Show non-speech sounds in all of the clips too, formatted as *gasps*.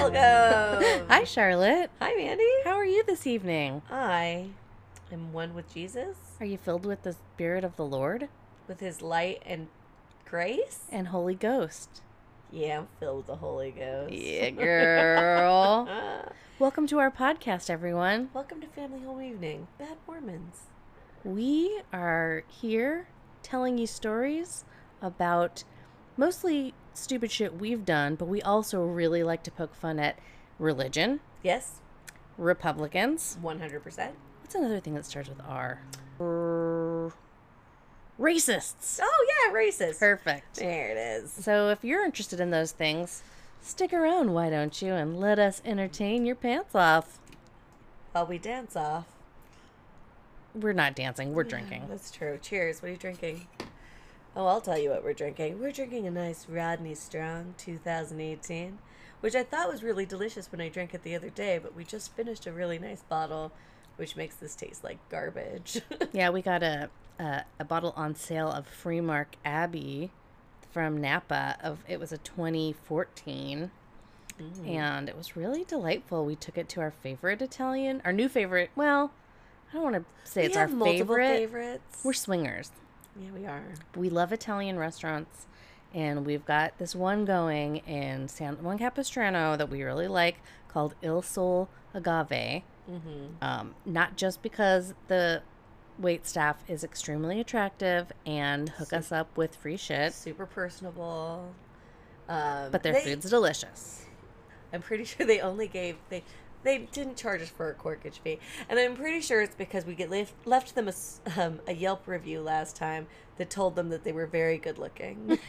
Welcome. Hi, Charlotte. Hi, Mandy. How are you this evening? I am one with Jesus, Are you filled with the Spirit of the Lord with his light and grace. and Holy Ghost? Yeah, I'm filled with the Holy Ghost. Yeah, girl. *laughs* Welcome to our podcast, everyone. Welcome to Family Home Evening. Bad Mormons. We are here telling you stories about mostly stupid shit we've done, but we also really like to poke fun at religion, Yes, Republicans. 100%. What's another thing that starts with R? R- racists. Oh, yeah, racist. Perfect. There it is. So if you're interested in those things, stick around, why don't you, and let us entertain your pants off. While we dance off. We're not dancing, we're drinking. That's true. Cheers. What are you drinking? Oh, I'll tell you what we're drinking. We're drinking a nice Rodney Strong 2018, which I thought was really delicious when I drank it the other day, but we just finished a really nice bottle, which makes this taste like garbage. *laughs* Yeah, we got a, a a bottle on sale of Freemark Abbey from Napa of it was a 2014 mm. and it was really delightful. We took it to our favorite Italian, our new favorite. Well, I don't want to say we it's have our multiple favorite. favorites. We're swingers. Yeah, we are. we love Italian restaurants, and we've got this one going in San Juan Capistrano that we really like called Il Sol Agave. Mm-hmm. Um, not just because the wait staff is extremely attractive and hook us up with free shit, Super personable. Um, but their they- food's delicious. I'm pretty *laughs* sure they only gave they they didn't charge us for a corkage fee, and I'm pretty sure it's because we get left left them a, um, a Yelp review last time that told them that they were very good looking. *laughs*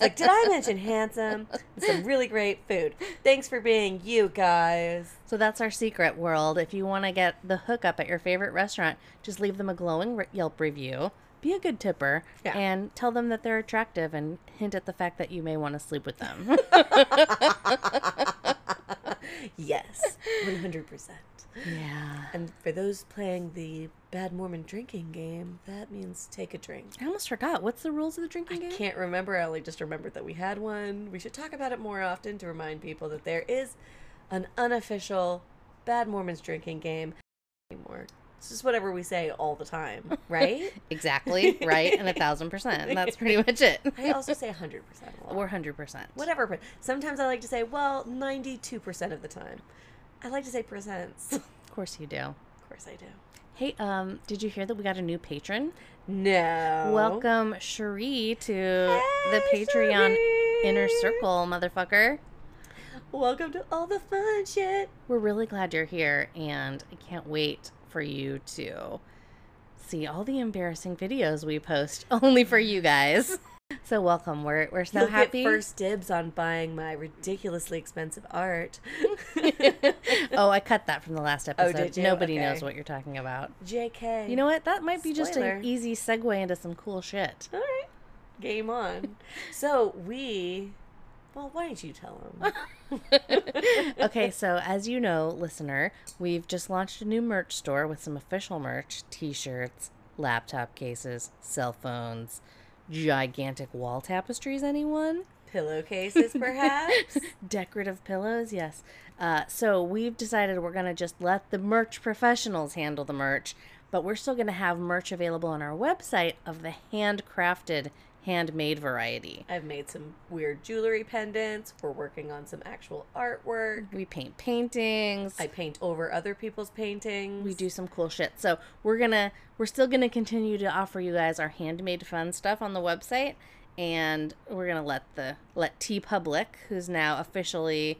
Like, did I mention handsome and some really great food? Thanks for being you guys. So that's our secret world. If you want to get the hookup at your favorite restaurant, just leave them a glowing re- Yelp review. Be a good tipper Yeah. and tell them that they're attractive and hint at the fact that you may want to sleep with them. *laughs* Yes, 100. percent yeah. And for those playing the Bad Mormon drinking game, that means take a drink. I almost forgot. What's the rules of the drinking game? I can't remember. I only just remembered that we had one. We should talk about it more often to remind people that there is an unofficial Bad Mormons drinking game anymore. It's just whatever we say all the time, *laughs* right? Exactly, right, and a thousand percent. And *laughs* that's pretty much it. I also say 100% a lot. We're hundred percent. Whatever. Sometimes I like to say, well, 92% of the time. I like to say percents. of course you do. Of course I do. Hey, um, did you hear that we got a new patron? No. Welcome, Cherie, to the Hey, Patreon inner circle, motherfucker. Welcome to all the fun shit. We're really glad you're here, and I can't wait for you to see all the embarrassing videos we post *laughs* only for you guys. *laughs* So welcome. We're we're so You'll happy. get first dibs on buying my ridiculously expensive art. *laughs* oh, I cut that from the last oh, episode. did you? Nobody Okay. knows what you're talking about. JK. You know what? That might be just an easy segue into some cool shit. All right. Game on. so we. Well, why don't you tell them? *laughs* okay, so as you know, listener, we've just launched a new merch store with some official merch t shirts, laptop cases, cell phones, gigantic wall tapestries. Anyone? Pillowcases, perhaps? *laughs* Decorative pillows, yes. Uh, so we've decided we're going to just let the merch professionals handle the merch, but we're still going to have merch available on our website of the handcrafted, handmade variety. I've made some weird jewelry pendants. We're working on some actual artwork. We paint paintings. I paint over other people's paintings. we do some cool shit. So we're gonna we're still gonna continue to offer you guys our handmade fun stuff on the website, and we're gonna let the let TeePublic, who's now officially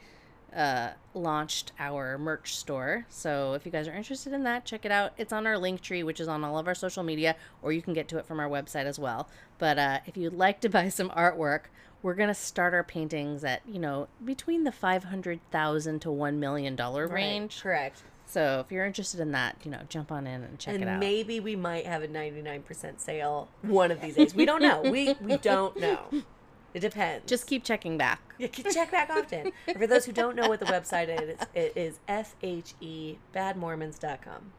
uh, launched our merch store. So if you guys are interested in that, check it out. It's on our Linktree, which is on all of our social media, or you can get to it from our website as well. But uh, if you'd like to buy some artwork, we're gonna start our paintings at you know between the five hundred thousand to one million dollar Right, range. Correct. So if you're interested in that, you know, jump on in and check and it out. And maybe we might have a 99% sale one of these days. We don't know. We we don't know. *laughs* It depends. Just keep checking back. You can check back often. For those who don't know what the website is, it is E fhebadmormons.com.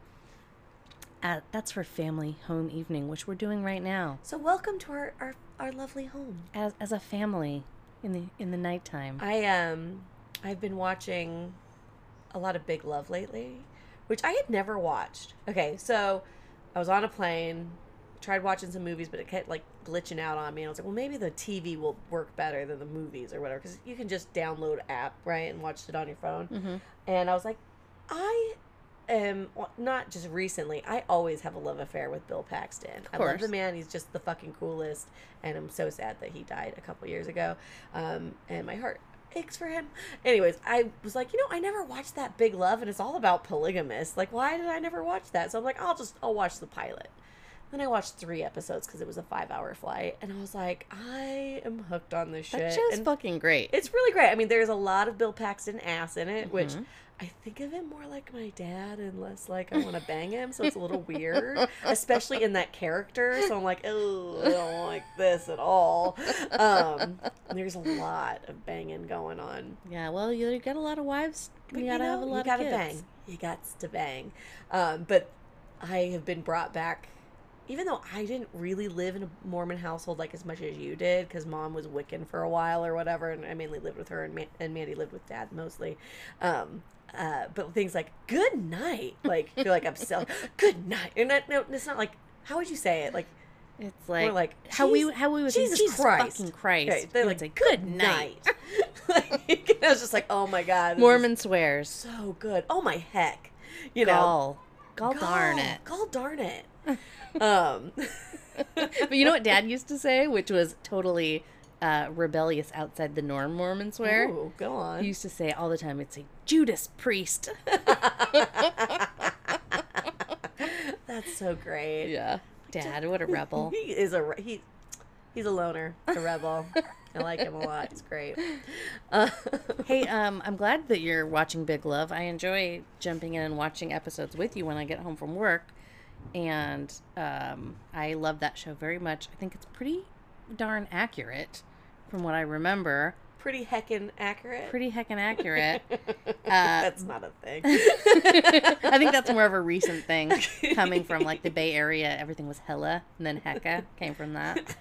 Uh, that's for family home evening, which we're doing right now So welcome to our, our, our lovely home. as as a family in the in the nighttime. I um I've been watching a lot of Big Love lately, which I had never watched. Okay, so I was on a plane, tried watching some movies, but it kept like glitching out on me. And I was like, well, maybe the TV will work better than the movies or whatever, because you can just download app right and watch it on your phone. Mm-hmm. And I was like, I am well, not just recently. I always have a love affair with Bill Paxton. I love the man. He's just the fucking coolest. And I'm so sad that he died a couple years ago. Um, and my heart aches for him. Anyways, I was like, you know, I never watched that Big Love, and it's all about polygamists. Like, why did I never watch that? So I'm like, I'll just I'll watch the pilot. Then I watched three episodes because it was a five hour flight, and I was like, I am hooked on this shit. That show's and fucking great. it's really great. I mean, there's a lot of Bill Paxton ass in it, which Mhm. I think of him more like my dad and less like I want to bang him. So it's a little weird, especially in that character. So I'm like, oh, I don't like this at all. Um, there's a lot of banging going on. yeah, well, you, got a lot of wives. But You gotta know, have a lot you of gotta kids. bang. You got to bang. Um, but I have been brought back, even though I didn't really live in a Mormon household like as much as you did, because mom was Wiccan for a while or whatever, and I mainly lived with her, and, Ma- and Mandy lived with dad mostly. Um, uh, but things like "good night," like feel like I'm selling *laughs* "good night," and that, no, it's not like how would you say it? Like It's like, like, how we "Jesus- how we would say, Jesus Jesus Christ." fucking Christ. okay, they're like would "good night." *laughs* like, I was just like, "Oh my god, Mormon swears. so good." Oh my heck, you know. Gall. Gall darn it. Gall darn it. *laughs* um, *laughs* but you know what Dad used to say, which was totally uh, rebellious outside the norm Mormon swear? ooh, go on. He used to say all the time, it's a Judas priest. *laughs* That's so great. yeah. Dad, what a rebel. He is a re- he. He's a loner, a rebel. I like him a lot. He's great. Uh, *laughs* hey, um, I'm glad that you're watching Big Love. I enjoy jumping in and watching episodes with you when I get home from work. And um, I love that show very much. I think it's pretty darn accurate from what I remember. pretty heckin' accurate. Pretty heckin' accurate. *laughs* That's not a thing. *laughs* I think that's more of a recent thing *laughs* coming from like the Bay Area. Everything was hella, and then hecka came from that.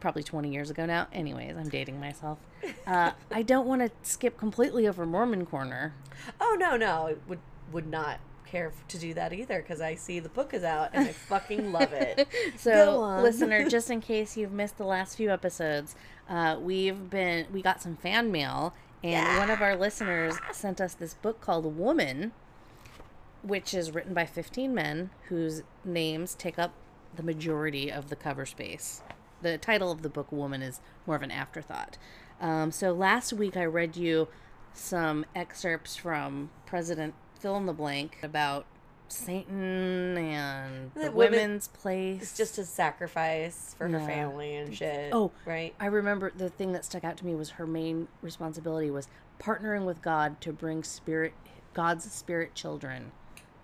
Probably 20 years ago now. Anyways, I'm dating myself. Uh, I don't want to skip completely over Mormon Corner. oh no, no, I would would not care to do that either because I see the book is out and I fucking love it. *laughs* So, listener, *laughs* just in case you've missed the last few episodes, uh, we've been we got some fan mail, and one of our listeners sent us this book called Woman, which is written by 15 men whose names take up the majority of the cover space. The title of the book, Woman, is more of an afterthought. Um, so last week I read you some excerpts from President Fill in the Blank about Satan and the, The women- women's place. It's just a sacrifice for her family and shit. Oh. right. I remember the thing that stuck out to me was her main responsibility was partnering with God to bring spirit God's spirit children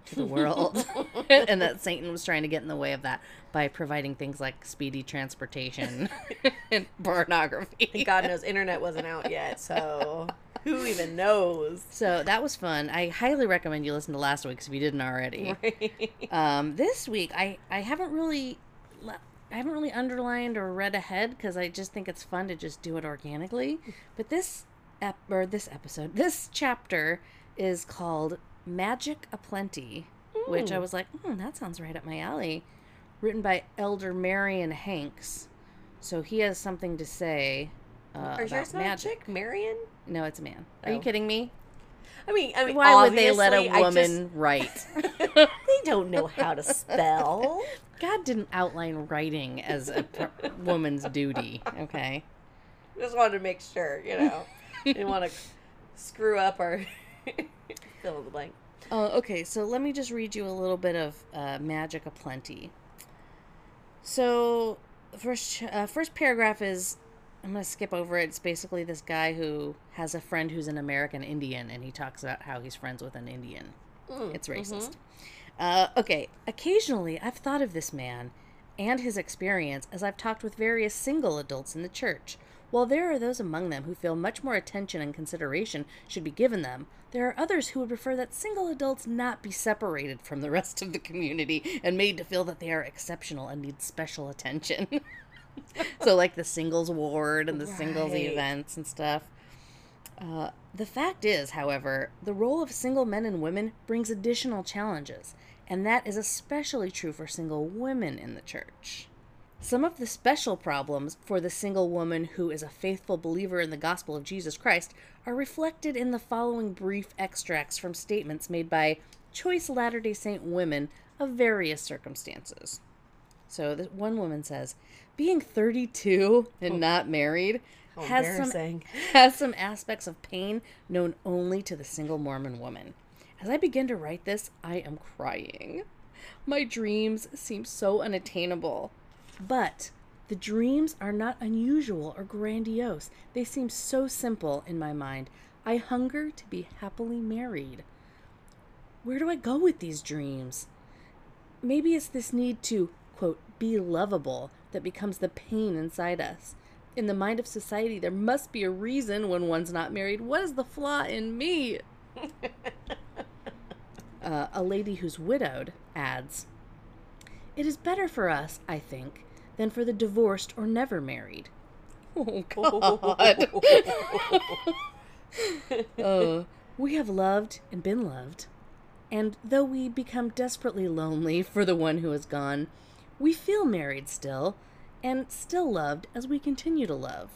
to the world. *laughs* *laughs* and that Satan was trying to get in the way of that by providing things like speedy transportation *laughs* and pornography. And God knows internet wasn't out yet, so who even knows? So that was fun. I highly recommend you listen to last week's if you didn't already. *laughs* Um, this week, I I haven't really, I haven't really underlined or read ahead because I just think it's fun to just do it organically. But this ep- or this episode, this chapter is called "Magic Aplenty," which I was like, hmm, that sounds right up my alley. Written by Elder Marion Hanks, so he has something to say. Uh, Are about yours magic. Marion? No, it's a man. Are you Oh. kidding me? I mean, I mean, Why would they let a woman write? *laughs* they don't know how to spell. *laughs* God didn't outline writing as a pr- woman's duty. Okay. Just wanted to make sure, you know, didn't want to screw up our *laughs* fill in the blank. Uh, okay, so let me just read you a little bit of uh, Magic Aplenty. So, first uh, first paragraph is I'm gonna skip over it. It's basically this guy who has a friend who's an American Indian, and he talks about how he's friends with an Indian. Mm, It's racist. Uh, okay, occasionally I've thought of this man and his experience as I've talked with various single adults in the church. While there are those among them who feel much more attention and consideration should be given them, there are others who would prefer that single adults not be separated from the rest of the community and made to feel that they are exceptional and need special attention. *laughs* *laughs* so, like the singles ward and the singles events and stuff. Uh, the fact is, however, the role of single men and women brings additional challenges, and that is especially true for single women in the church. Some of the special problems for the single woman who is a faithful believer in the gospel of Jesus Christ are reflected in the following brief extracts from statements made by choice Latter day Saint women of various circumstances. So, this one woman says, Being 32 and oh. not married Oh, has some, has some aspects of pain known only to the single Mormon woman. As I begin to write this, I am crying. My dreams seem so unattainable. But the dreams are not unusual or grandiose. They seem so simple in my mind. I hunger to be happily married. Where do I go with these dreams? Maybe it's this need to, quote, be lovable that becomes the pain inside us. In the mind of society, there must be a reason when one's not married. What is the flaw in me? *laughs* uh, a lady who's widowed adds It is better for us, I think, than for the divorced or never married. Oh, *laughs* God. *laughs* uh, we have loved and been loved. And though we become desperately lonely for the one who is gone, we feel married still and still loved as we continue to love.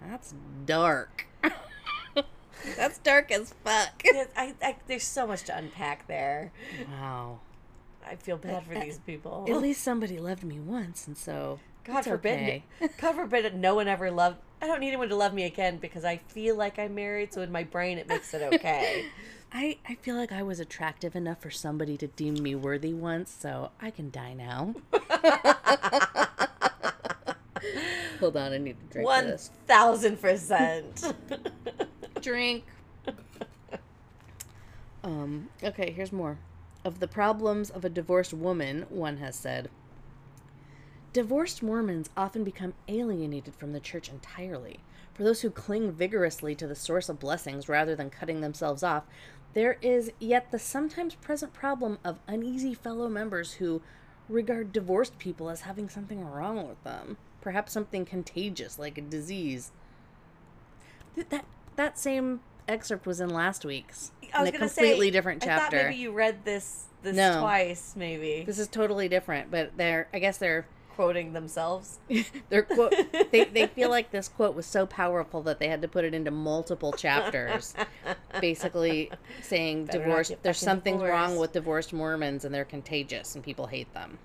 That's dark. *laughs* That's dark as fuck. I, I, there's so much to unpack there. Wow. I feel bad for these people. At least somebody loved me once, and so. God forbid. okay. *laughs* God forbid no one ever loved. I don't need anyone to love me again because I feel like I'm married, so in my brain it makes it okay. *laughs* I, I feel like I was attractive enough for somebody to deem me worthy once, so I can die now. *laughs* Hold on, I need to drink One this. thousand percent. *laughs* Drink. um, okay, here's more. Of the problems of a divorced woman, one has said Divorced Mormons often become alienated from the church entirely. For those who cling vigorously to the source of blessings rather than cutting themselves off, there is yet the sometimes present problem of uneasy fellow members who regard divorced people as having something wrong with them, perhaps something contagious like a disease. Th- That that same excerpt was in last week's I was in a completely say, different chapter. I thought maybe you read this this No. twice, maybe This is totally different, but they're I guess they're quoting themselves. *laughs* Their quote, they, they *laughs* feel like this quote was so powerful that they had to put it into multiple chapters, basically saying Better not divorce. There's something wrong with divorced Mormons and they're contagious and people hate them.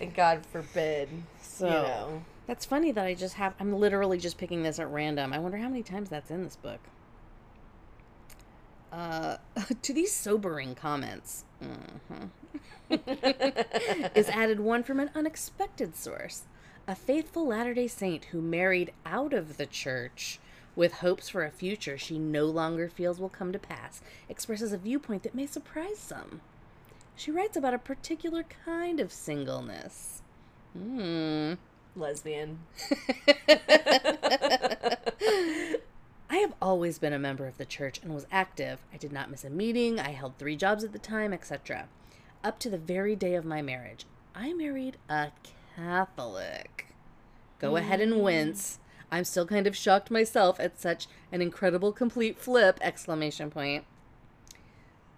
And God forbid. So you know. that's funny that I just have. I'm literally just picking this at random. I wonder how many times that's in this book. Uh, *laughs* to these sobering comments, mhm, is added one from an unexpected source. A faithful Latter day Saint who married out of the church with hopes for a future she no longer feels will come to pass expresses a viewpoint that may surprise some. She writes about a particular kind of singleness. Hmm. Lesbian. *laughs* I have always been a member of the church and was active. I did not miss a meeting, I held three jobs at the time, etc. Up to the very day of my marriage. I married a Catholic. Go ahead and mm. wince. I'm still kind of shocked myself at such an incredible complete flip exclamation point.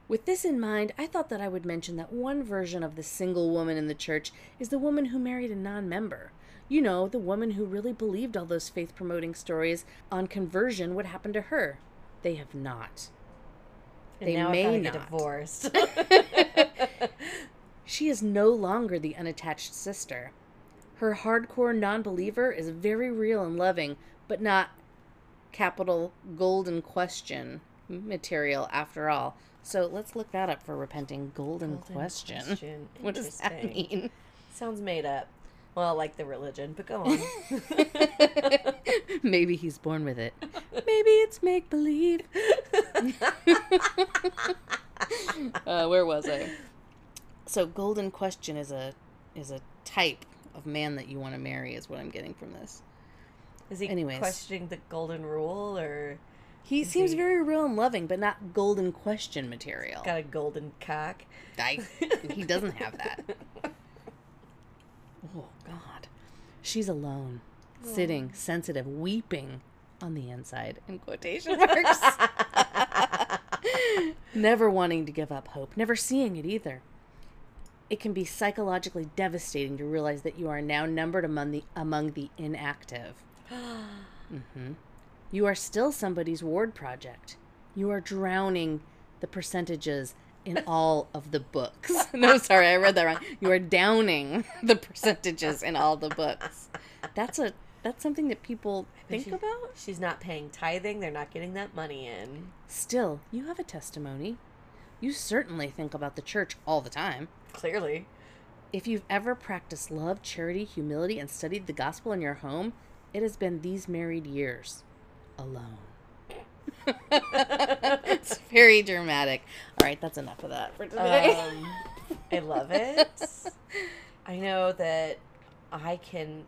With this in mind, I thought that I would mention that one version of the single woman in the church is the woman who married a non member. You know, the woman who really believed all those faith promoting stories on conversion would happen to her. They have not. And They may get not. divorced. *laughs* She is no longer the unattached sister. Her hardcore non believer is very real and loving, but not capital golden question material after all. So let's look that up for repenting golden, Golden question. question. *laughs* What does that mean? Sounds made up. Well, like the religion, but go on. *laughs* Maybe he's born with it. Maybe it's make believe. *laughs* uh, where was I? So golden question is a is a type of man that you want to marry is what I'm getting from this. Is he Anyways. questioning the golden rule or He seems he- very real and loving, but not golden question material. got a golden cock? I, he doesn't have that. *laughs* Oh God, she's alone, sitting, sensitive, weeping, on the inside in quotation *laughs* marks. never wanting to give up hope, never seeing it either. It can be psychologically devastating to realize that you are now numbered among the among the inactive. *gasps* hmm You are still somebody's ward project. You are drowning the percentages in all of the books. *laughs* no, sorry, I read that wrong. You are downing *laughs* the percentages in all the books. That's a that's something that people think she- about. She's not paying tithing. They're not getting that money in. Still, you have a testimony. You certainly think about the church all the time. Clearly. If you've ever practiced love, charity, humility, and studied the gospel in your home, it has been these married years alone. *laughs* it's very dramatic. All right, that's enough of that for today. Um, *laughs* I love it. I know that I can.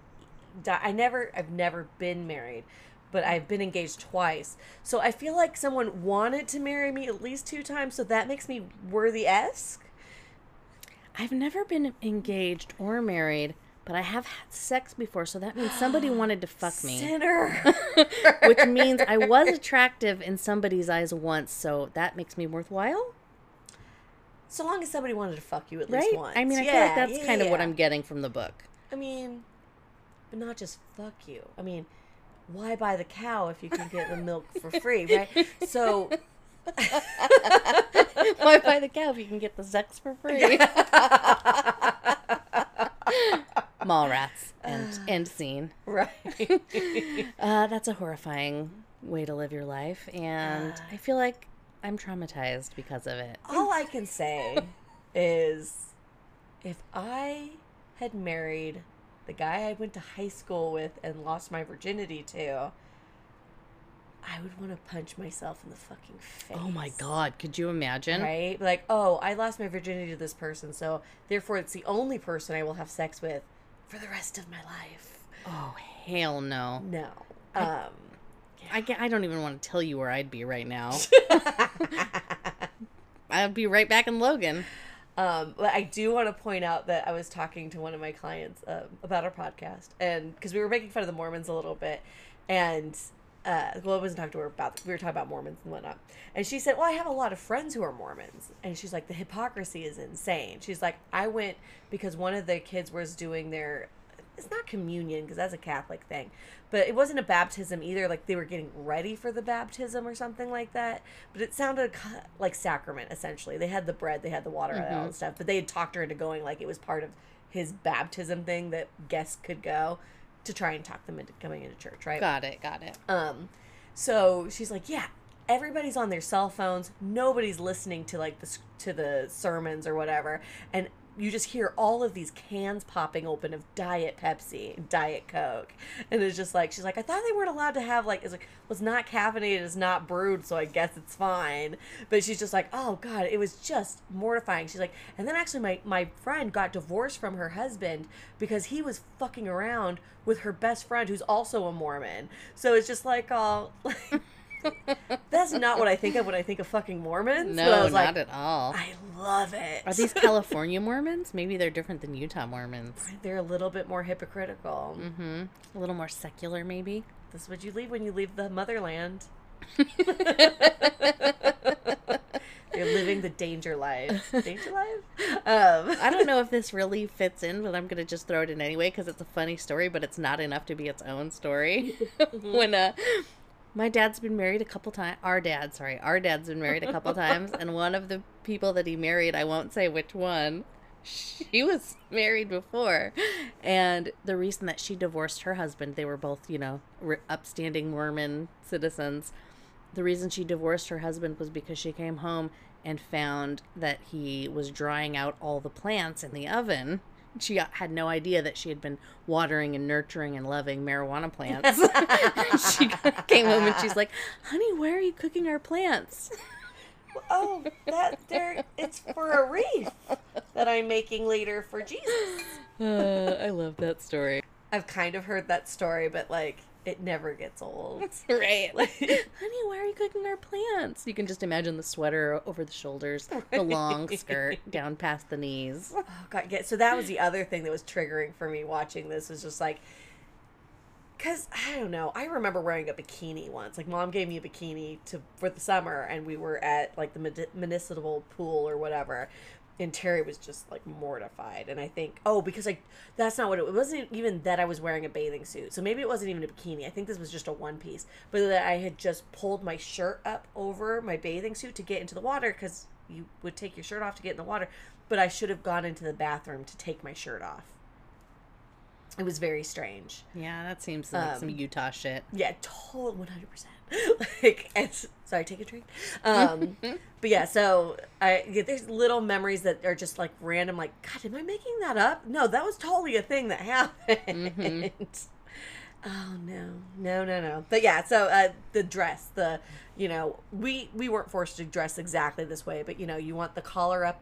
di- I never. I've never been married, but I've been engaged twice. So I feel like someone wanted to marry me at least two times. So that makes me worthy esque. I've never been engaged or married, but I have had sex before, so that means somebody *gasps* wanted to fuck me. Sinner. *laughs* Which means I was attractive in somebody's eyes once, so that makes me worthwhile, so long as somebody wanted to fuck you at right? least once. I mean, I feel like that's yeah, kind of what. I'm getting from the book. I mean, but not just fuck you. I mean, why buy the cow if you can get the milk for free, *laughs* right? So *laughs* Why buy the cow if you can get the sex for free? Mall rats *sighs* and end scene. *sighs* right. *laughs* Uh, that's a horrifying way to live your life, and *sighs* I feel like I'm traumatized because of it. All I *laughs* can say is if I had married the guy I went to high school with and lost my virginity to, I would want to punch myself in the fucking face. Oh my god, could you imagine? Right? Like, oh, I lost my virginity to this person, so therefore it's the only person I will have sex with for the rest of my life. Oh hell no! No. Um, I, I don't even want to tell you where I'd be right now. *laughs* *laughs* I'd be right back in Logan. Um, but I do want to point out that I was talking to one of my clients um, about our podcast, and because we were making fun of the Mormons a little bit, and uh, well, I wasn't talking to her about we were talking about Mormons and whatnot, and she said, "Well, I have a lot of friends who are Mormons," and she's like, "The hypocrisy is insane." She's like, "I went because one of the kids was doing their." It's not communion because that's a Catholic thing, but it wasn't a baptism either. Like they were getting ready for the baptism or something like that. But it sounded like sacrament essentially. They had the bread, they had the water, and all that stuff. But they had talked her into going like it was part of his baptism thing that guests could go to try and talk them into coming into church, right? Got it, got it. Um, so she's like, yeah, everybody's on their cell phones. Nobody's listening to like the to the sermons or whatever, and you just hear all of these cans popping open of Diet Pepsi, Diet Coke, and it's just like she's like, I thought they weren't allowed to have like it's like well, not caffeinated, it's not brewed, so I guess it's fine. But she's just like, oh god, it was just mortifying. She's like, and then actually my my friend got divorced from her husband because he was fucking around with her best friend who's also a Mormon. So it's just like oh, *laughs* all. That's not what I think of when I think of fucking Mormons. No, not like, at all. I love it. Are these *laughs* California Mormons? Maybe they're different than Utah Mormons. They're a little bit more hypocritical. hmm A little more secular, maybe. This is what you leave when you leave the motherland. *laughs* You're living the danger life. Danger life? *laughs* Um, I don't know if this really fits in, but I'm gonna just throw it in anyway because it's a funny story, but it's not enough to be its own story. when uh, my dad's been married a couple times, our dad, sorry, our dad's been married a couple *laughs* times, and one of the people that he married, I won't say which one, she was married before, and the reason that she divorced her husband, they were both, you know, upstanding Mormon citizens. The reason she divorced her husband was because she came home and found that he was drying out all the plants in the oven. She had no idea that she had been watering and nurturing and loving marijuana plants. *laughs* she came home and she's like, "Honey, why are you cooking our plants?" oh, that there. It's for a wreath that I'm making later for Jesus. Uh, I love that story. I've kind of heard that story, but like it never gets old. Right. *laughs* *laughs* Honey, why are you cooking our plants? You can just imagine the sweater over the shoulders, the long skirt down past the knees. Oh god, yeah. So that was the other thing that was triggering for me watching this was just like because I don't know. I remember wearing a bikini once. Like mom gave me a bikini to for the summer, and we were at like the municipal pool or whatever. And Terry was just like mortified, and I think, oh, because like that's not what it, it wasn't even that I was wearing a bathing suit, so maybe it wasn't even a bikini. I think this was just a one piece, but that I had just pulled my shirt up over my bathing suit to get into the water because you would take your shirt off to get in the water, but I should have gone into the bathroom to take my shirt off. It was very strange. Yeah, that seems like some Um, Utah shit. Yeah, total one hundred percent. *laughs* Like, sorry, take a drink. Um, *laughs* but yeah, so I yeah, there's little memories that are just like random. Like, God, am I making that up? No, that was totally a thing that happened. *laughs* Oh no, no, no, no. But yeah, so uh, the dress, the you know, we we weren't forced to dress exactly this way, but you know, you want the collar up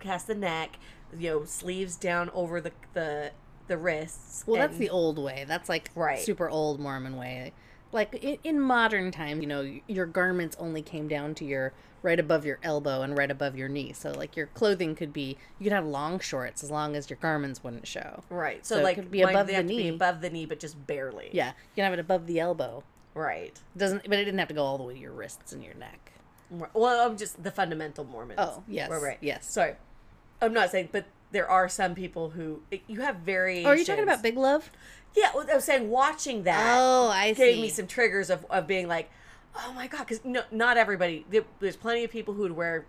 past the neck, you know, sleeves down over the the the wrists. Well, that's the old way. That's like Right. super old Mormon way. Like in, in modern times, you know, your garments only came down to your right above your elbow and right above your knee. So like your clothing could be you could have long shorts as long as your garments wouldn't show. Right. So, So it like could be above the have to be knee. above the knee, but just barely. Yeah, you can have it above the elbow. Right. Doesn't but it didn't have to go all the way to your wrists and your neck. Well, I'm just the fundamental Mormons. Oh, yes, Right. right. yes. Sorry. I'm not saying, but there are some people who you have very. Oh, are you talking about Big Love? Yeah, well, I was saying watching that. Oh, I gave see. me some triggers of, of being like, oh my god, because no, not everybody. There, there's plenty of people who would wear.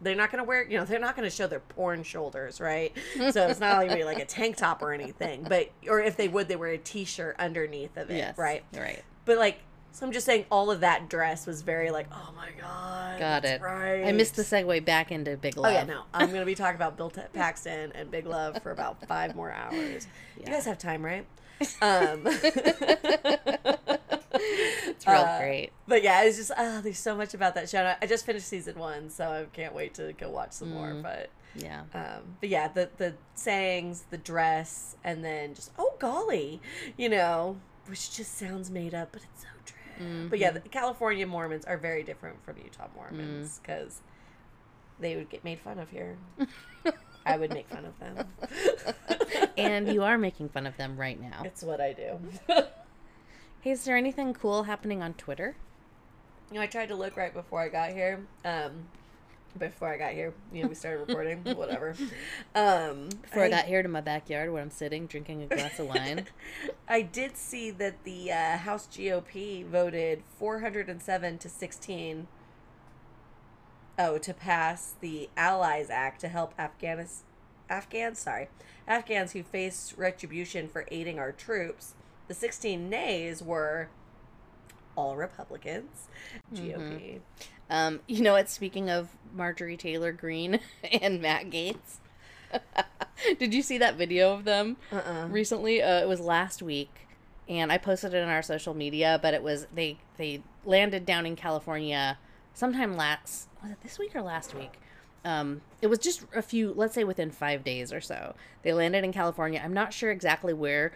They're not going to wear, you know, they're not going to show their porn shoulders, right? *laughs* So it's not like like a tank top or anything, but or if they would, they wear a t-shirt underneath of it, Yes. right? Right. But like, so I'm just saying, all of that dress was very like, oh my god, Got it. Right. I missed the segue back into Big Love. Oh yeah, no, I'm gonna be talking about Bill Paxton and Big Love for about five more hours. You guys have time, right? *laughs* Um, It's real Uh, great. But yeah, it's just oh, there's so much about that show. I- just finished season one, so I can't wait to go watch some more. Mm. But Yeah. um, but yeah, the the sayings, the dress, and then just oh golly, you know, which just sounds made up, but it's so true. But yeah, the California Mormons are very different from Utah Mormons because they would get made fun of here. I would make fun of them. *laughs* and you are making fun of them right now. It's what I do. *laughs* Hey, is there anything cool happening on Twitter? You know, I tried to look right before I got here. Um, before I got here, you know, we started recording, *laughs* whatever. Um, Before I, got here to my backyard where I'm sitting drinking a glass of wine. *laughs* I did see that the uh, House GOP voted 407 to 16. Oh, to pass the Allies Act to help Afghanis, Afghans, sorry, Afghans who face retribution for aiding our troops. The 16 nays were all Republicans, GOP. Um, you know what? Speaking of Marjorie Taylor Greene *laughs* and Matt Gaetz, *laughs* did you see that video of them Uh-uh. recently? Uh, it was last week, and I posted it on our social media. But it was they they landed down in California sometime last was it this week or last week? Um, it was just a few, let's say within five days or so. They landed in California. I'm not sure exactly where.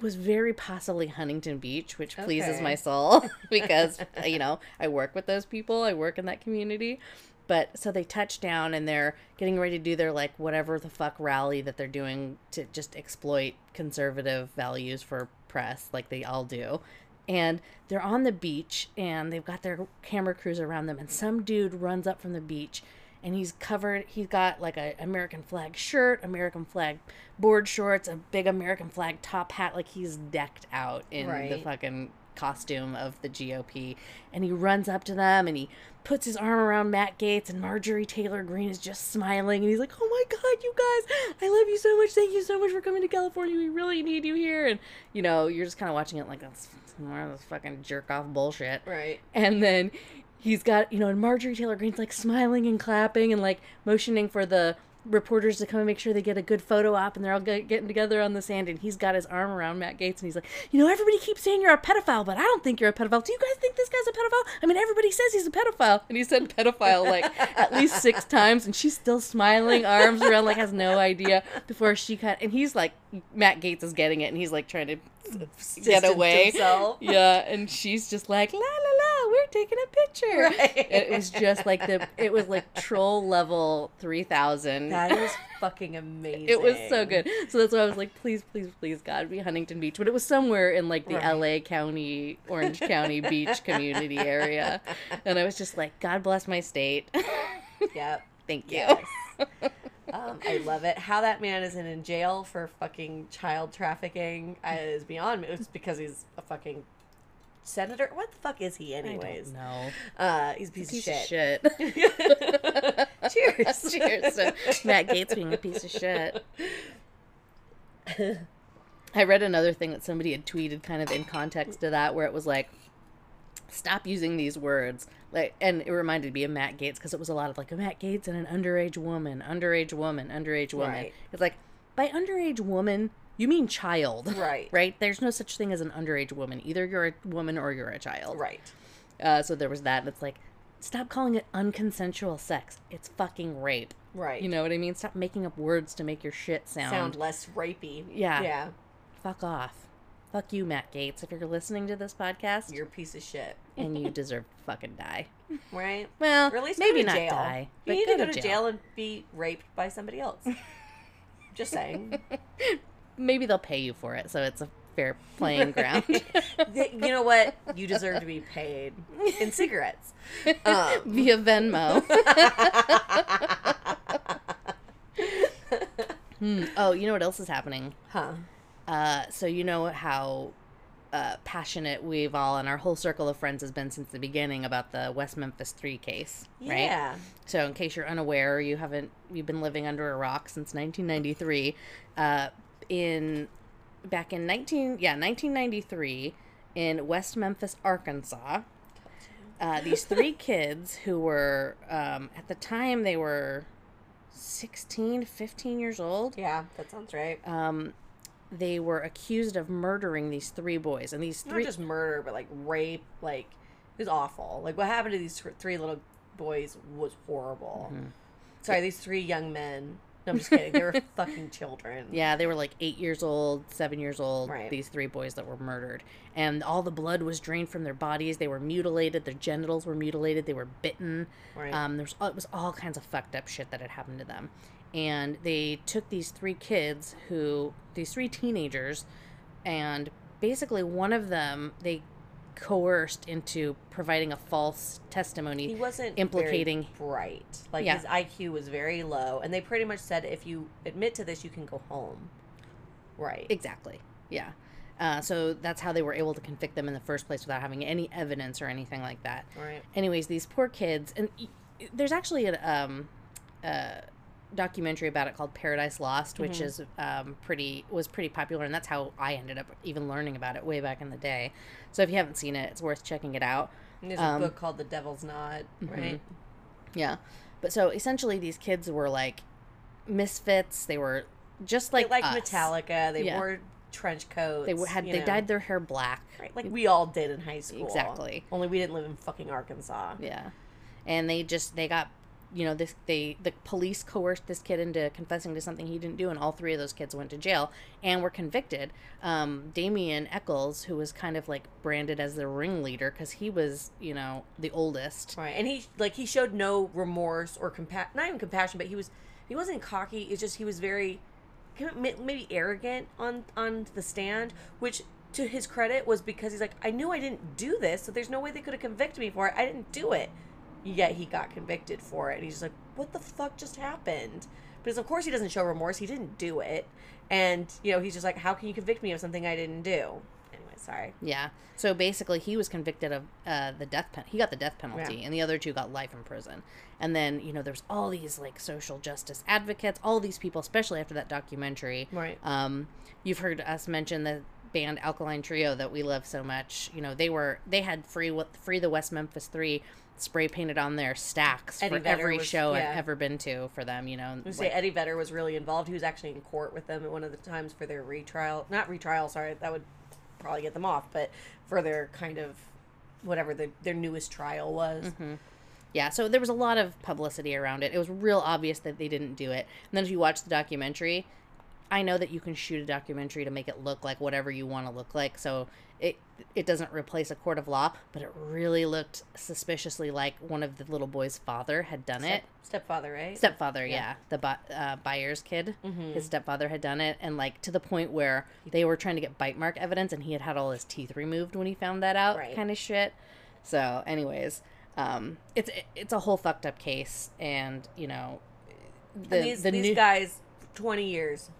Was very possibly Huntington Beach, which pleases my *laughs* soul *laughs* because you know I work with those people. I work in that community. But so they touch down and they're getting ready to do their like whatever the fuck rally that they're doing to just exploit conservative values for press, like they all do. And they're on the beach and they've got their camera crews around them, and some dude runs up from the beach and he's covered he's got like a American flag shirt, American flag board shorts, a big American flag top hat, like he's decked out in the fucking costume of the GOP. And he runs up to them and he puts his arm around Matt Gaetz and Marjorie Taylor Greene is just smiling and he's like, Oh my god, you guys, I love you so much. Thank you so much for coming to California. We really need you here and you know, you're just kinda watching it like that's more of this fucking jerk off bullshit. Right. And then he's got, you know, and Marjorie Taylor Greene's like smiling and clapping and like motioning for the reporters to come and make sure they get a good photo op and they're all get, getting together on the sand and he's got his arm around Matt Gaetz and he's like, you know, everybody keeps saying you're a pedophile, but I don't think you're a pedophile. Do you guys think this guy's a pedophile? I mean, everybody says he's a pedophile. And he said pedophile like *laughs* at least six times and she's still smiling, arms around, like has no idea before she cut. And he's like, Matt Gaetz is getting it and he's like trying to get away. himself. *laughs* Yeah, and she's just like, la la la, we're we're taking a picture. *laughs* Right. It was just like the it was like troll level three thousand. That is fucking amazing. It was so good. So that's why I was like, please, please, please, God, be Huntington Beach. But it was somewhere in like the Right. LA County, Orange County beach community area. And I was just like, God bless my state. Yep. *laughs* Thank you. Yes. Um, I love it. How that man isn't in jail for fucking child trafficking is beyond me. It's because he's a fucking senator. What the fuck is he, anyways? No. Uh, he's a piece, Piece of of shit. shit. *laughs* Cheers. *laughs* Cheers to Matt Gaetz being a piece of shit. *laughs* I read another thing that somebody had tweeted kind of in context to that where it was like stop using these words like and it reminded me of Matt Gaetz because it was a lot of like a Matt Gaetz and an underage woman, underage woman, underage woman. Right. It's like by underage woman you mean child. Right. *laughs* Right? There's no such thing as an underage woman. Either you're a woman or you're a child. Right. Uh, so there was that. And it's like, stop calling it unconsensual sex. It's fucking rape. Right. You know what I mean? Stop making up words to make your shit sound. sound less rapey. Yeah. Yeah. Fuck off. Fuck you, Matt Gaetz. If you're listening to this podcast, You're a piece of shit. and you *laughs* deserve to fucking die. Right? Well, Or at least maybe not jail. die. You but need go to go to jail. and be raped by somebody else. *laughs* Just saying. Maybe they'll pay you for it, so it's a fair playing *laughs* ground. You know what? You deserve to be paid in cigarettes. Um, Via Venmo. Hmm. Oh, you know what else is happening? huh. Uh, so you know how uh, passionate we've all and our whole circle of friends has been since the beginning about the West Memphis Three case, right? Yeah. So in case you're unaware, you haven't you've been living under a rock since 1993. Uh, in back in 19 yeah 1993 in West Memphis, Arkansas. Uh, these three *laughs* kids who were um, at the time they were 16 15 years old Yeah, that sounds right. um, they were accused of murdering these three boys, and these Not three just murder, but like rape. Like it was awful. Like what happened to these three little boys was horrible. Mm-hmm. Sorry, these three young men. No, I'm just kidding. They were *laughs* fucking children. yeah, they were like eight years old, seven years old. Right. These three boys that were murdered, and all the blood was drained from their bodies. They were mutilated. Their genitals were mutilated. They were bitten. Right. Um, there's it was all kinds of fucked up shit that had happened to them, and they took these three kids who these three teenagers, and basically one of them they coerced into providing a false testimony he wasn't implicating- very bright. Like Yeah. his IQ was very low, and they pretty much said if you admit to this, you can go home. Right. Exactly. Yeah. Uh, so that's how they were able to convict them in the first place without having any evidence or anything like that. Right. Anyways, these poor kids, and y- there's actually a um, uh, documentary about it called Paradise Lost, which is um, pretty was pretty popular, and that's how I ended up even learning about it way back in the day. So if you haven't seen it, it's worth checking it out. And there's Um, a book called The Devil's Knot. Right. Yeah, but so essentially, these kids were like misfits. They were just They like like us. Metallica. They Yeah. wore trench coats. They had they know. dyed their hair black. Right, like we all did in high school. Exactly. Only we didn't live in fucking Arkansas. Yeah, and they just they got you know this they the police coerced this kid into confessing to something he didn't do, and all three of those kids went to jail and were convicted. Um, Damien Echols, who was kind of like branded as the ringleader because he was you know the oldest. Right, and he like he showed no remorse or compa- not even compassion, but he was he wasn't cocky. It's just he was very maybe arrogant on on the stand, which to his credit was because he's like, I knew I didn't do this, so there's no way they could have convicted me for it. I didn't do it. Yet he got convicted for it, and he's like, what the fuck just happened? Because of course he doesn't show remorse. He didn't do it, and you know he's just like, how can you convict me of something I didn't do? Anyway, sorry. Yeah. So basically, he was convicted of uh, the death penalty. He got the death penalty, Yeah. and the other two got life in prison. And then you know, there's all these like social justice advocates, all these people, especially after that documentary. Right. Um, you've heard us mention the band Alkaline Trio that we love so much. You know, they were they had free what free the West Memphis Three spray painted on their stacks Eddie for Vedder every was- show yeah. I've ever been to for them. You know, like- say Eddie Vedder was really involved. He was actually in court with them at one of the times for their retrial. Not retrial, sorry, that would probably get them off, but for their kind of whatever the, their newest trial was. Mm-hmm. Yeah, so there was a lot of publicity around it. It was real obvious that they didn't do it. And then if you watch the documentary, I know that you can shoot a documentary to make it look like whatever you want to look like. So it it doesn't replace a court of law, but it really looked suspiciously like one of the little boy's father had done it. Stepfather, right? Stepfather, yeah, the bu- uh, Byers kid. His stepfather had done it, and like to the point where they were trying to get bite mark evidence, and he had had all his teeth removed when he found that out, Right. kind of shit. So, anyways, um, it's it's a whole fucked up case, and you know, the and these the these new guys, twenty years.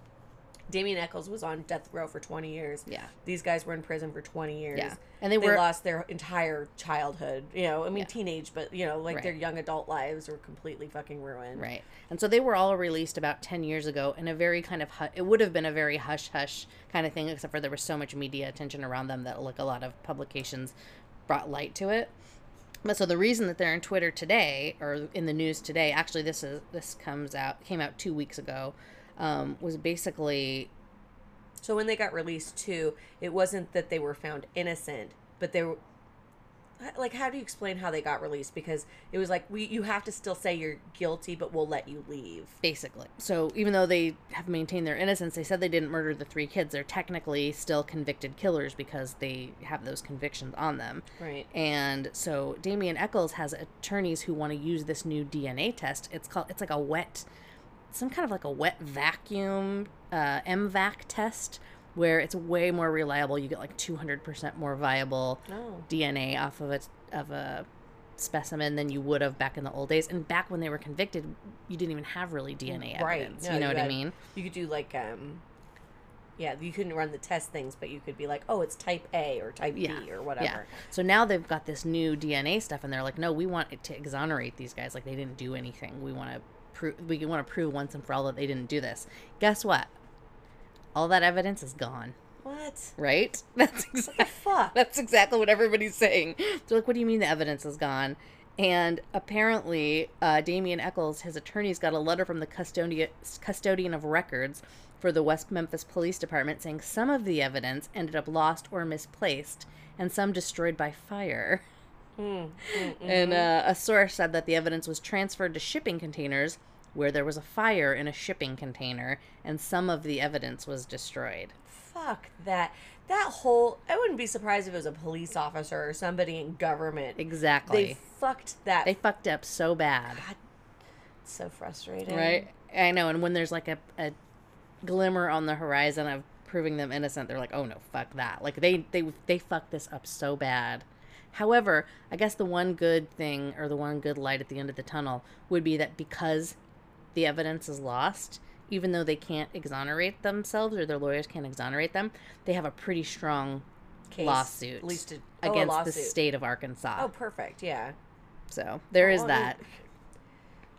Damien Echols was on death row for twenty years. Yeah. These guys were in prison for twenty years. Yeah. And they they were- lost their entire childhood. You know, I mean Yeah. teenage, but you know, like their young adult lives were completely fucking ruined. Right. And so they were all released about 10 years ago in a very kind of, hu- it would have been a very hush hush kind of thing, except for there was so much media attention around them that like a lot of publications brought light to it. But so the reason that they're in Twitter today or in the news today, actually this is, this comes out, came out two weeks ago, um, was basically, So when they got released too, it wasn't that they were found innocent, but they were like how do you explain how they got released because it was like we you have to still say you're guilty but we'll let you leave. basically. So even though they have maintained their innocence, they said they didn't murder the three kids. They're technically still convicted killers because they have those convictions on them. Right. And so Damien Echols has attorneys who want to use this new DNA test. It's called it's like a wet some kind of like a wet vacuum uh, M-Vac test where it's way more reliable. You get like 200% more viable Oh. DNA off of a of a specimen than you would have back in the old days. And back when they were convicted, you didn't even have really DNA Right. evidence. No, you know what I mean? You could do like um yeah, you couldn't run the test things, but you could be like, "Oh, it's type A or type Yeah. B or whatever." Yeah. So now they've got this new DNA stuff, and they're like, no, we want it to exonerate these guys. Like they didn't do anything. We want to prove. We want to prove once and for all that they didn't do this. Guess what? All that evidence is gone. What? Right? *laughs* That's exactly. fuck? That's exactly what everybody's saying. So like, what do you mean the evidence is gone? And apparently, uh, Damien Echols, his attorneys, got a letter from the custodian custodian of records for the West Memphis Police Department saying some of the evidence ended up lost or misplaced, and some destroyed by fire. Mm, mm, *laughs* And uh, a source said that the evidence was transferred to shipping containers where there was a fire in a shipping container, and some of the evidence was destroyed. Fuck that. That whole I wouldn't be surprised if it was a police officer or somebody in government. Exactly. They fucked that. They fucked up so bad. It's so frustrating. Right? I know. And when there's like a, a glimmer on the horizon of proving them innocent, they're like, oh no, fuck that. Like they, they, they fucked this up so bad. However, I guess the one good thing or the one good light at the end of the tunnel would be that because the evidence is lost, even though they can't exonerate themselves or their lawyers can't exonerate them, they have a pretty strong Case, lawsuit at least a, oh, against the state of Arkansas. Oh, perfect. Yeah. So there is Oh, that.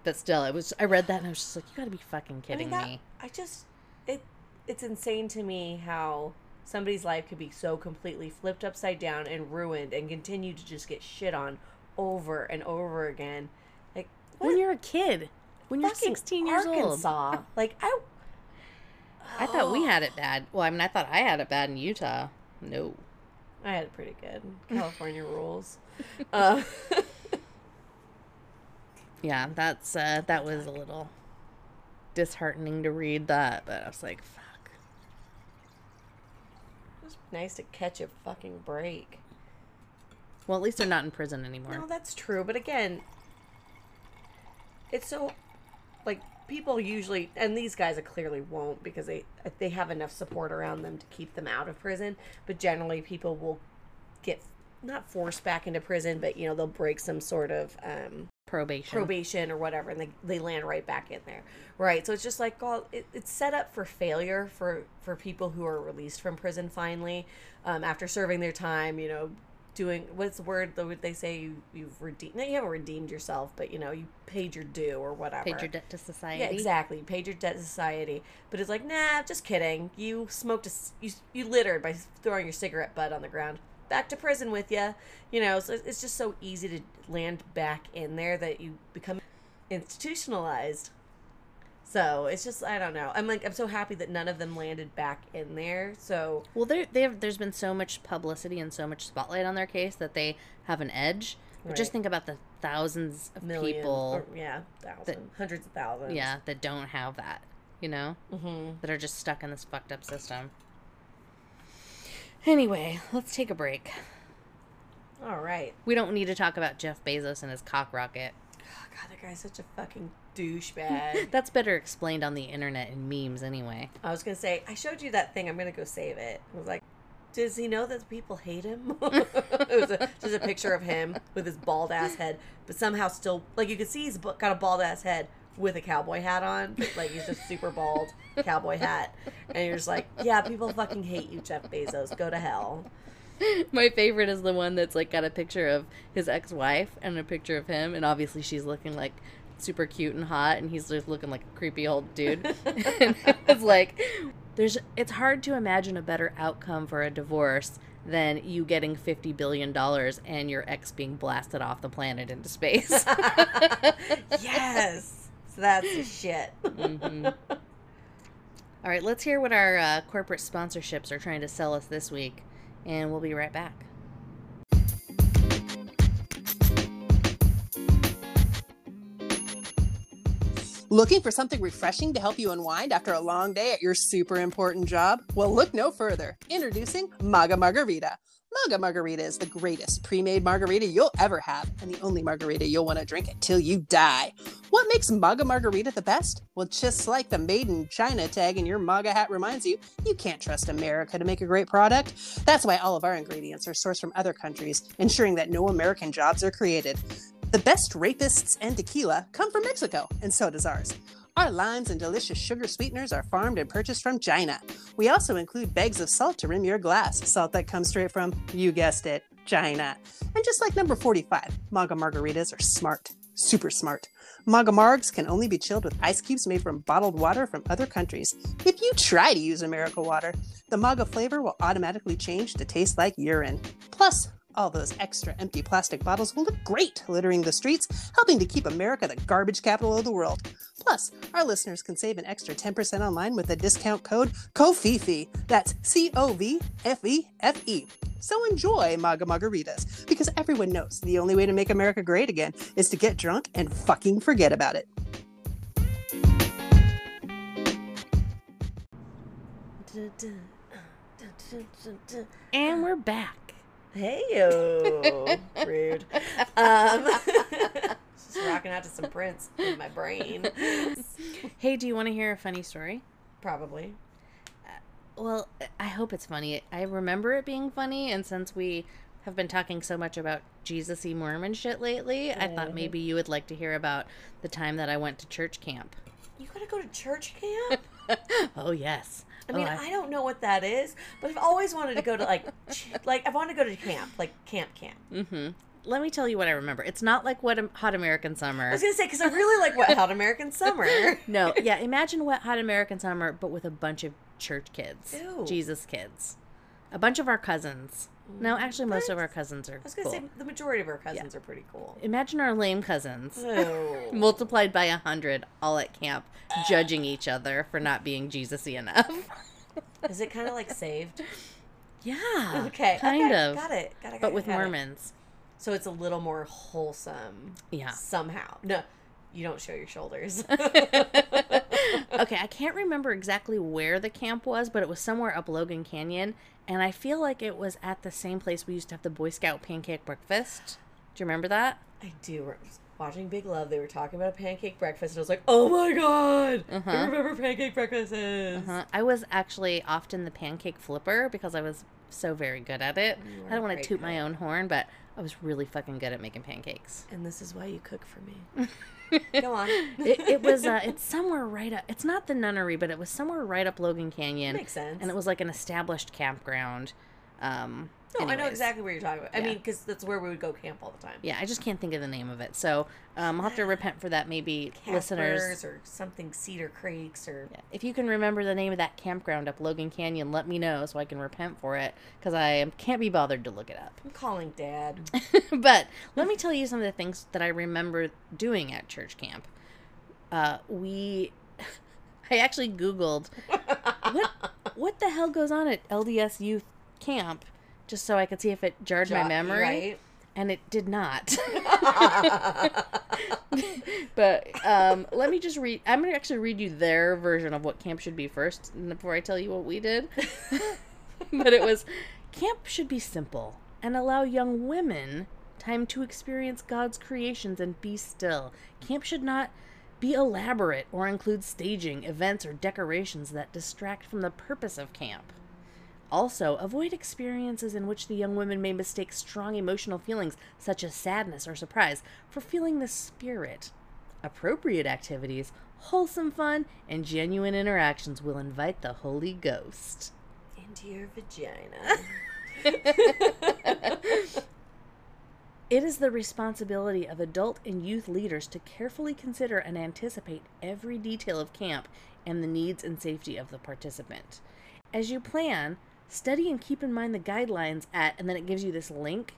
But still, it was. I read that and I was just like, "You got to be fucking I kidding mean, that, me!" I just it it's insane to me how somebody's life could be so completely flipped upside down and ruined and continue to just get shit on over and over again. Like When you're a kid, when you're 16 years old, Arkansas. *laughs* like I I thought we had it bad. Well, I mean, I thought I had it bad in Utah. No. I had it pretty good. *laughs* California rules. *laughs* Uh, Yeah, that's uh, that was a little disheartening to read that, but I was like, "Fuck." it was nice to catch a fucking break. Well, at least they're not in prison anymore. No, that's true. But again, it's so like people usually, and these guys are clearly won't because they they have enough support around them to keep them out of prison. But generally, people will get not forced back into prison, but you know they'll break some sort of um, Probation. probation or whatever, and they, they land right back in there, right? So it's just like, well, it, it's set up for failure for for people who are released from prison finally, um, after serving their time. You know, doing what's the word they say you you've redeemed? No, you haven't redeemed yourself, but you know you paid your due or whatever. Paid your debt to society. Yeah, exactly. You paid your debt to society, but it's like, nah, just kidding. You smoked a, you you littered by throwing your cigarette butt on the ground. Back to prison with you, you know. So it's just so easy to land back in there that you become institutionalized. So it's just I don't know. I'm like I'm so happy that none of them landed back in there. So Well, there they have, there's been so much publicity and so much spotlight on their case that they have an edge. But just think about the thousands of million, people, or, yeah, thousand, hundreds hundreds of thousands. yeah, that don't have that. you know, Mm-hmm. that are just stuck in this fucked up system. Anyway, let's take a break. All right. We don't need to talk about Jeff Bezos and his cock rocket. Oh, God, that guy's such a fucking douchebag. *laughs* That's better explained on the internet in memes anyway. I was gonna say, I showed you that thing. I'm gonna go save it. I was like, does he know that people hate him? *laughs* it was a, just a picture of him with his bald ass head, but somehow still like you can see he's got a bald ass head with a cowboy hat on, but like he's just super bald cowboy hat, and you're just like, yeah, people fucking hate you, Jeff Bezos. Go to hell. My favorite is the one that's like got a picture of his ex-wife and a picture of him, and obviously she's looking like super cute and hot, and he's just looking like a creepy old dude. *laughs* *laughs* and it's like, there's, it's hard to imagine a better outcome for a divorce than you getting fifty billion dollars and your ex being blasted off the planet into space. *laughs* yes, so that's the shit. Mhm. All right, let's hear what our uh, corporate sponsorships are trying to sell us this week, and we'll be right back. Looking for something refreshing to help you unwind after a long day at your super important job? Well, look no further. Introducing Maga Margarita. Maga Margarita is the greatest pre made margarita you'll ever have, and the only margarita you'll want to drink until you die. What makes Maga Margarita the best? Well, just like the Made in China tag in your MAGA hat reminds you, you can't trust America to make a great product. That's why all of our ingredients are sourced from other countries, ensuring that no American jobs are created. The best rapists and tequila come from Mexico, and so does ours. Our limes and delicious sugar sweeteners are farmed and purchased from China. We also include bags of salt to rim your glass, salt that comes straight from, you guessed it, China. And just like number 45, Maga margaritas are smart, super smart. Maga margs can only be chilled with ice cubes made from bottled water from other countries. If you try to use America water, the Maga flavor will automatically change to taste like urine. Plus, all those extra empty plastic bottles will look great littering the streets, helping to keep America the garbage capital of the world. Plus, our listeners can save an extra 10% online with the discount code COVFEFE. That's C O V F E F E. So enjoy Maga Margaritas, because everyone knows the only way to make America great again is to get drunk and fucking forget about it. And we're back. Hey yo, rude. Um, *laughs* just rocking out to some Prince in my brain. *laughs* Hey, do you want to hear a funny story? Probably. Well, I hope it's funny. I remember it being funny, and since we have been talking so much about Jesus y Mormon shit lately, I thought maybe you would like to hear about the time that I went to church camp. You gotta go to church camp. *laughs* oh, yes. I mean, Oh, I don't know what that is, but I've always wanted to go to like, ch- *laughs* like I've wanted to go to camp, like camp camp. Mm-hmm. Let me tell you what I remember. It's not like what Hot American Summer. I was gonna say because I really like Wet Hot American Summer. *laughs* No, yeah, imagine Wet Hot American Summer, but with a bunch of church kids, Ew. Jesus kids, a bunch of our cousins. No, mm. actually, most of our cousins are I was gonna cool. say the majority of our cousins are pretty cool. Imagine our lame cousins Oh. *laughs* multiplied by a hundred, all at camp, judging each other for not being Jesus-y enough. Is it kind of like saved? yeah, Okay, kind okay, of, Got it. Got it. Got but it, with got it. Mormons. So it's a little more wholesome. Yeah. Somehow. No, you don't show your shoulders. *laughs* *laughs* okay, I can't remember exactly where the camp was, but it was somewhere up Logan Canyon, and I feel like it was at the same place we used to have the Boy Scout pancake breakfast. Do you remember that? I do. I was Watching Big Love, they were talking about a pancake breakfast, and I was like, "Oh my god, Uh-huh. I remember pancake breakfasts." Uh, I was actually often the pancake flipper because I was so very good at it. I don't want to toot my own horn, but I was really fucking good at making pancakes. And this is why you cook for me. *laughs* *laughs* Go on. *laughs* it, it was uh, it's somewhere right up it's not the nunnery but it was somewhere right up logan canyon Makes sense. and it was like an established campground um No, I know exactly where you're talking about. I Yeah. mean, because that's where we would go camp all the time. yeah i just can't think of the name of it so um, i'll have to repent for that maybe listeners or something Cedar Creeks or yeah, if you can remember the name of that campground up logan canyon let me know so i can repent for it because i can't be bothered to look it up I'm calling Dad. *laughs* but let me tell you some of the things that I remember doing at church camp. Uh, we, *laughs* I actually Googled what what the hell goes on at LDS youth camp, just so I could see if it jarred my memory. Right? and it did not. *laughs* *laughs* but um, let me just read. I'm gonna actually read you their version of what camp should be first, before I tell you what we did. *laughs* but it was camp should be simple and allow young women time to experience God's creations and be still. Camp should not be elaborate or include staging, events, or decorations that distract from the purpose of camp. Also, avoid experiences in which the young women may mistake strong emotional feelings, such as sadness or surprise, for feeling the spirit. Appropriate activities, wholesome fun, and genuine interactions will invite the Holy Ghost. Into your vagina. *laughs* It is the responsibility of adult and youth leaders to carefully consider and anticipate every detail of camp and the needs and safety of the participant. As you plan, study and keep in mind the guidelines at, and then it gives you this link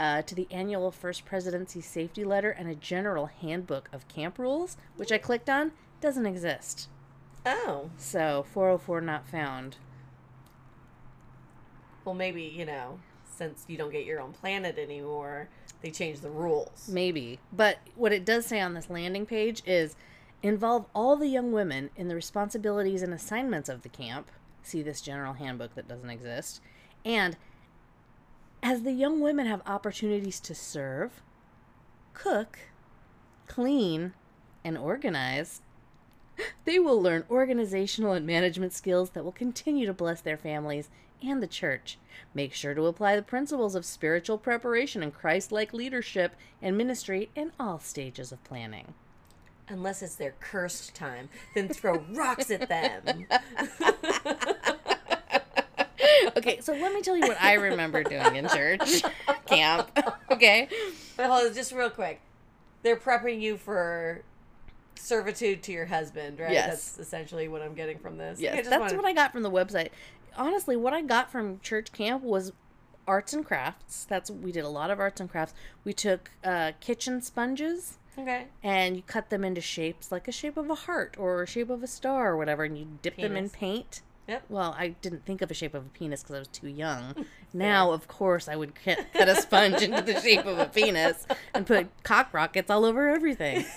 uh, to the annual First Presidency Safety Letter and a general handbook of camp rules, which I clicked on, doesn't exist. oh. So 404 not found. Well, maybe, you know, since you don't get your own planet anymore, they change the rules. Maybe. But what it does say on this landing page is involve all the young women in the responsibilities and assignments of the camp. See this general handbook that doesn't exist. And as the young women have opportunities to serve, cook, clean, and organize, *laughs* they will learn organizational and management skills that will continue to bless their families and the church. Make sure to apply the principles of spiritual preparation and Christ like leadership and ministry in all stages of planning. Unless it's their cursed time, then throw rocks at them. *laughs* Okay, so let me tell you what I remember doing in church camp. Okay. But hold on, just real quick. They're prepping you for servitude to your husband, right? Yes. That's essentially what I'm getting from this. Yes, that's wanted- what I got from the website. Honestly, what I got from church camp was arts and crafts. That's we did a lot of arts and crafts. We took uh, kitchen sponges Okay. and you cut them into shapes like a shape of a heart or a shape of a star or whatever, and you dip them in paint. Yep. Well, I didn't think of a shape of a penis because I was too young. *laughs* now, of course, I would cut, cut a sponge into the shape of a penis and put cock rockets all over everything. *laughs*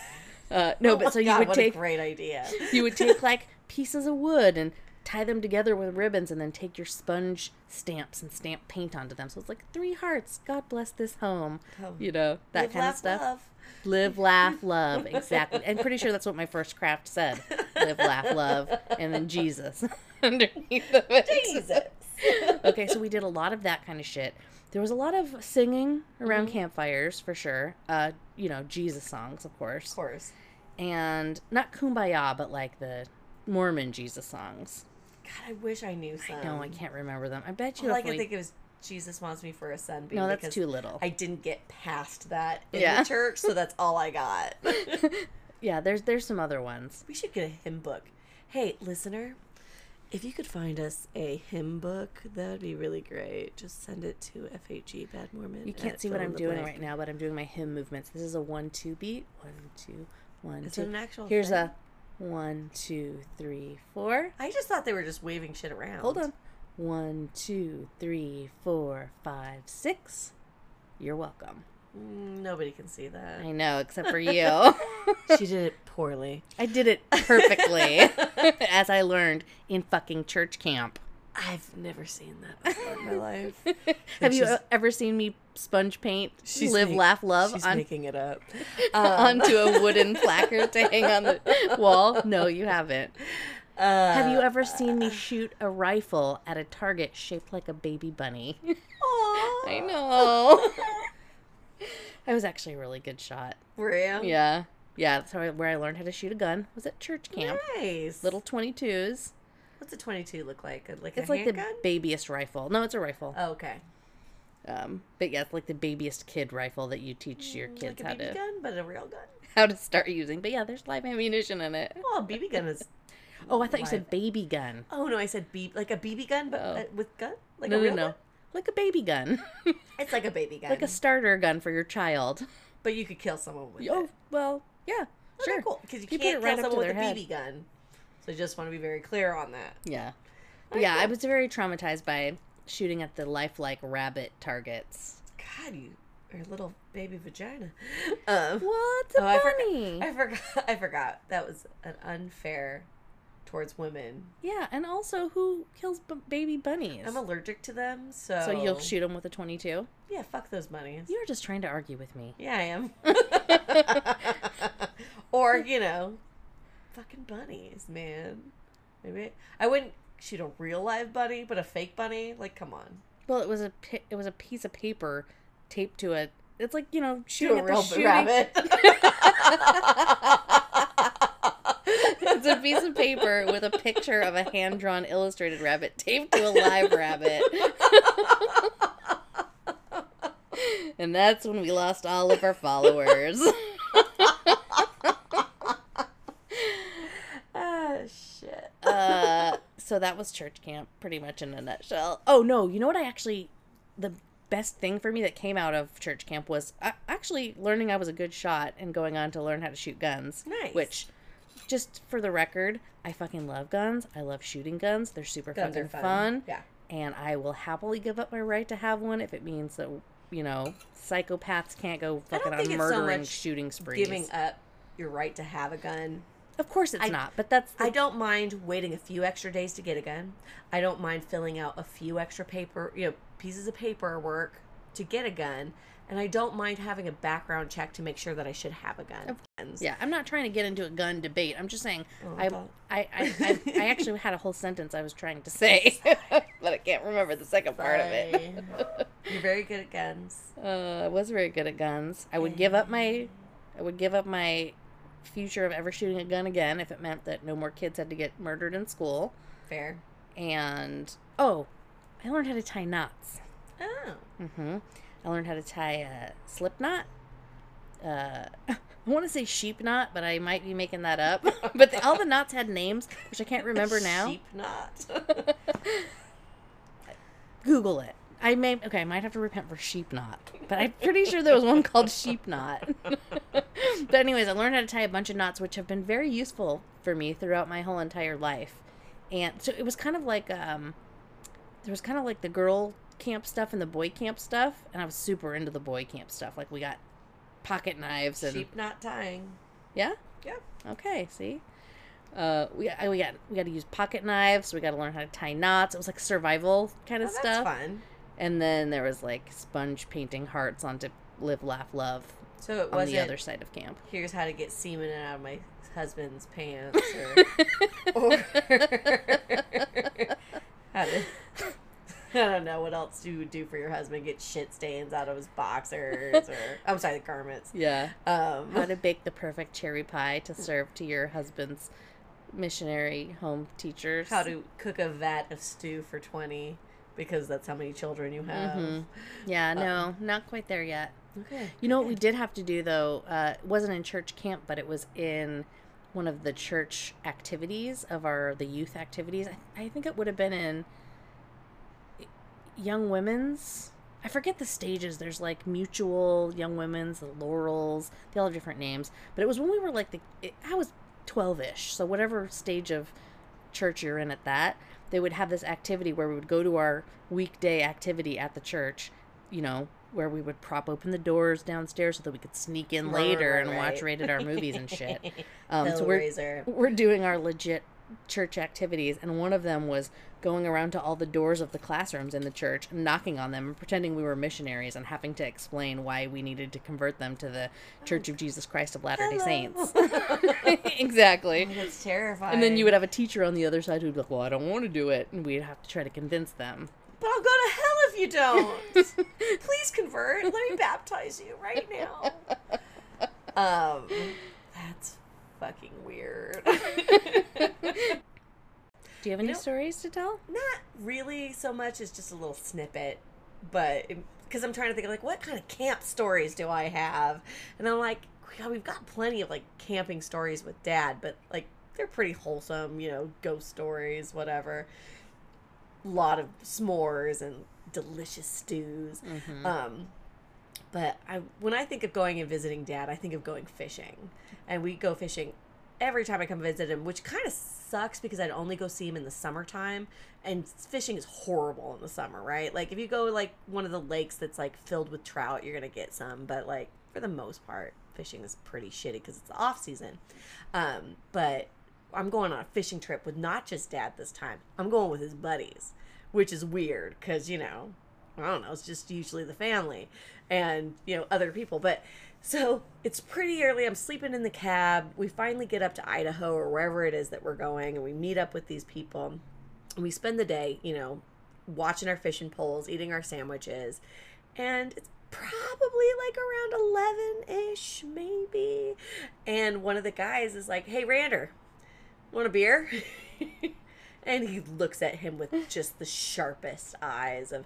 Uh, no, but so you Oh God, would what take a great idea. you would take like pieces of wood and tie them together with ribbons and then take your sponge stamps and stamp paint onto them. So it's like three hearts. God bless this home. Oh. You know, that Live, kind laugh, of stuff. love. Live, laugh, love. Exactly. I'm pretty sure that's what my first craft said. Live, laugh, love, and then Jesus *laughs* underneath of it. Jesus. *laughs* Okay, so we did a lot of that kind of shit. There was a lot of singing around Mm-hmm. campfires for sure. Uh, you know, Jesus songs, of course Of course. and not kumbaya but like the mormon jesus songs God, I wish I knew some. no i can't remember them i bet you All I can we- think it is Jesus wants me for a son. no that's too little I didn't get past that in Yeah. the church, so that's all I got. *laughs* yeah there's there's some other ones we should get a hymn book. Hey, listener, if you could find us a hymn book, that would be really great. Just send it to FHE Bad Mormon. you can't see what i'm doing blank. right now but i'm doing my hymn movements this is a one two beat one two one Is two it an actual here's thing? a one two three four I just thought they were just waving shit around. hold on one two three four five six you're welcome Nobody can see that. i know except for you *laughs* she did it poorly. i did it perfectly *laughs* as i learned in fucking church camp I've never seen that before in my life. *laughs* Have you ever seen me sponge paint She's "Live, make- Laugh, Love" She's on, making it up. onto a um, wooden placard to hang on the wall? No, you haven't. Uh, Have you ever seen me shoot a rifle at a target shaped like a baby bunny? *laughs* Aw. I know. *laughs* I was actually a really good shot. Were you? Yeah, yeah. That's how I, where I learned how to shoot a gun was at church camp. Nice. Little twenty twos. What's a 22 look like? Like It's a like the handgun? babyest rifle. No, it's a rifle. Oh, okay. Um, but yeah, it's like the babyest kid rifle that you teach your kids Mm, like a how BB to gun, but a real gun. how to start using. But yeah, there's live ammunition in it. Oh, a BB gun is. *laughs* Oh, I thought you said baby gun. Oh no, I said B like a BB gun, but Oh. uh, with gun, like no, a real no. gun. Like a baby gun. *laughs* It's like a baby gun, like a starter gun for your child. but you could kill someone with Oh, it. well, yeah. Okay, Sure. cool. Because you, You can't right kill someone with a head. BB gun. So I just want to be very clear on that. Yeah. But yeah, I was very traumatized by shooting at the lifelike rabbit targets. God, you or little baby vagina. Um, What's a Oh, I forgot- I forgot. *laughs* I forgot. That was an unfair towards women. yeah, and also who kills b- baby bunnies? I'm allergic to them, so so you'll shoot them with a 22? Yeah, fuck those bunnies. You're just trying to argue with me. Yeah, I am. *laughs* or you know, fucking bunnies, man. Maybe I wouldn't shoot a real live bunny, but a fake bunny. Like, come on. Well, it was a pi- it was a piece of paper taped to a. It's like you know Shoot shooting a at the real shooting. rabbit. *laughs* It's a piece of paper with a picture of a hand drawn illustrated rabbit taped to a live rabbit. and that's when we lost all of our followers. *laughs* ah, shit. uh, so that was church camp, pretty much in a nutshell. Oh no, you know what? I actually, the best thing for me that came out of church camp was uh, actually learning I was a good shot and going on to learn how to shoot guns. Nice. Which, just for the record, I fucking love guns. I love shooting guns. They're super Guns fucking fun. fun. Yeah. And I will happily give up my right to have one if it means that you know psychopaths can't go fucking on so murdering much shooting sprees. Giving up your right to have a gun. of course, it's I- not. But that's the I don't mind waiting a few extra days to get a gun. I don't mind filling out a few extra paper, you know, pieces of paperwork to get a gun. And I don't mind having a background check to make sure that I should have a gun. Guns. Yeah, I'm not trying to get into a gun debate. I'm just saying Oh, I. I, I, I, I *laughs* actually had a whole sentence I was trying to say, *laughs* but I can't remember the second part of it. *laughs* You're very good at guns. Uh, I was very good at guns. I would give up my, I would give up my future of ever shooting a gun again if it meant that no more kids had to get murdered in school. Fair. And oh, I learned how to tie knots. Oh. Mm-hmm. I learned how to tie a slip knot. Uh, I want to say sheep knot, but I might be making that up. *laughs* but the, all the knots had names, which I can't remember *laughs* now. Sheep knot. *laughs* Google it. I may okay. I might have to repent for sheep knot, but I'm pretty sure there was one called sheep knot. but anyways, I learned how to tie a bunch of knots, which have been very useful for me throughout my whole entire life. And so it was kind of like um, there was kind of like the girl camp stuff and the boy camp stuff, and I was super into the boy camp stuff. Like we got pocket knives and Sheep knot tying. yeah. Yeah. Okay. See. Uh, we I, we got we got to use pocket knives. so We got to learn how to tie knots. It was like survival kind Oh, of that's stuff. fun. And then there was like sponge painting hearts onto live, laugh, love So it wasn't the other side of camp. here's how to get semen out of my husband's pants or, *laughs* or *laughs* *laughs* how to *laughs* I don't know what else you would do for your husband get shit stains out of his boxers or *laughs* I'm sorry the garments yeah. um How to *laughs* bake the perfect cherry pie to serve to your husband's missionary home teachers. how to cook a vat of stew for 20 because that's how many children you have Mhm. Yeah, no, not quite there yet. okay You know what we did have to do though? Uh, it wasn't in church camp, but it was in one of the church activities of our the youth activities. I, I think it would have been in young women's. I forget the stages. There's like mutual young women's, the laurels. They all have different names. But it was when we were like the. It, I was twelve ish, so whatever stage of church you're in at that, they would have this activity where we would go to our weekday activity at the church. You know, where we would prop open the doors downstairs so that we could sneak in Right, later right, and watch right. rated R movies and shit. *laughs* Um, so we're we're doing our legit church activities, and one of them was going around to all the doors of the classrooms in the church, knocking on them, and pretending we were missionaries, and having to explain why we needed to convert them to the Church of Jesus Christ of Latter Day Saints. *laughs* exactly. Oh, that's terrifying And then you would have a teacher on the other side who'd be like, "Well, I don't want to do it," and we'd have to try to convince them. But I'll go to hell if you don't. *laughs* Please convert. Let me baptize you right now. *laughs* Um, that's fucking weird. *laughs* Do you have any know- stories to tell? Not really so much as just a little snippet, but because I'm trying to think of like what kind of camp stories do I have, and I'm like, God, we've got plenty of like camping stories with Dad, but like they're pretty wholesome, you know, ghost stories, whatever. A lot of s'mores and delicious stews. Um, but I when I think of going and visiting dad, I think of going fishing. And we go fishing every time I come visit him, which kind of sucks because I'd only go see him in the summertime, and fishing is horrible in the summer, right? Like if you go like one of the lakes that's like filled with trout, you're gonna get some, but like for the most part, fishing is pretty shitty because it's off season. Um, but I'm going on a fishing trip with not just dad this time. I'm going with his buddies, which is weird because you know, I don't know, it's just usually the family and you know other people, but. So it's pretty early. I'm sleeping in the cab. We finally get up to Idaho or wherever it is that we're going, and we meet up with these people. And we spend the day, you know, watching our fishing poles, eating our sandwiches, and it's probably like around 11 ish, maybe. And one of the guys is like, Hey, Rander, want a beer? *laughs* and he looks at him with just the sharpest eyes of,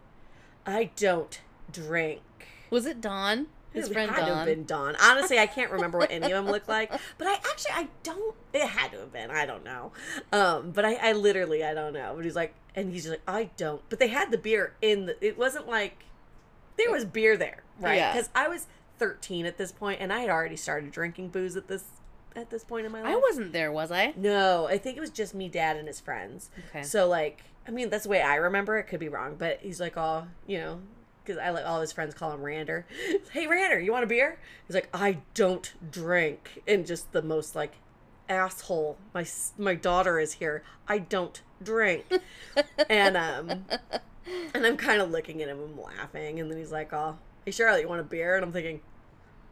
I don't drink. Was it Don? His It friend had to have Don. been Don. Honestly, I can't remember what any of them looked like, *laughs* but I actually I don't. It had to have been. I don't know. Um, but I, I literally I don't know. But he's like, and he's just like, I don't. But they had the beer in the. It wasn't like there was beer there, right? Yeah. Because I was 13 at this point, and I had already started drinking booze at this at this point in my life. I wasn't there, was I? No, I think it was just me, dad, and his friends. Okay. So like, I mean, that's the way I remember it. Could be wrong, but he's like, oh, you know, because I let all his friends call him Rander. *laughs* Hey, Rander, you want a beer? He's like, I don't drink, and just the most like asshole. My my daughter is here. I don't drink, *laughs* and um, and I'm kind of looking at him and laughing, and then he's like, oh, hey Charlotte, you want a beer? And I'm thinking.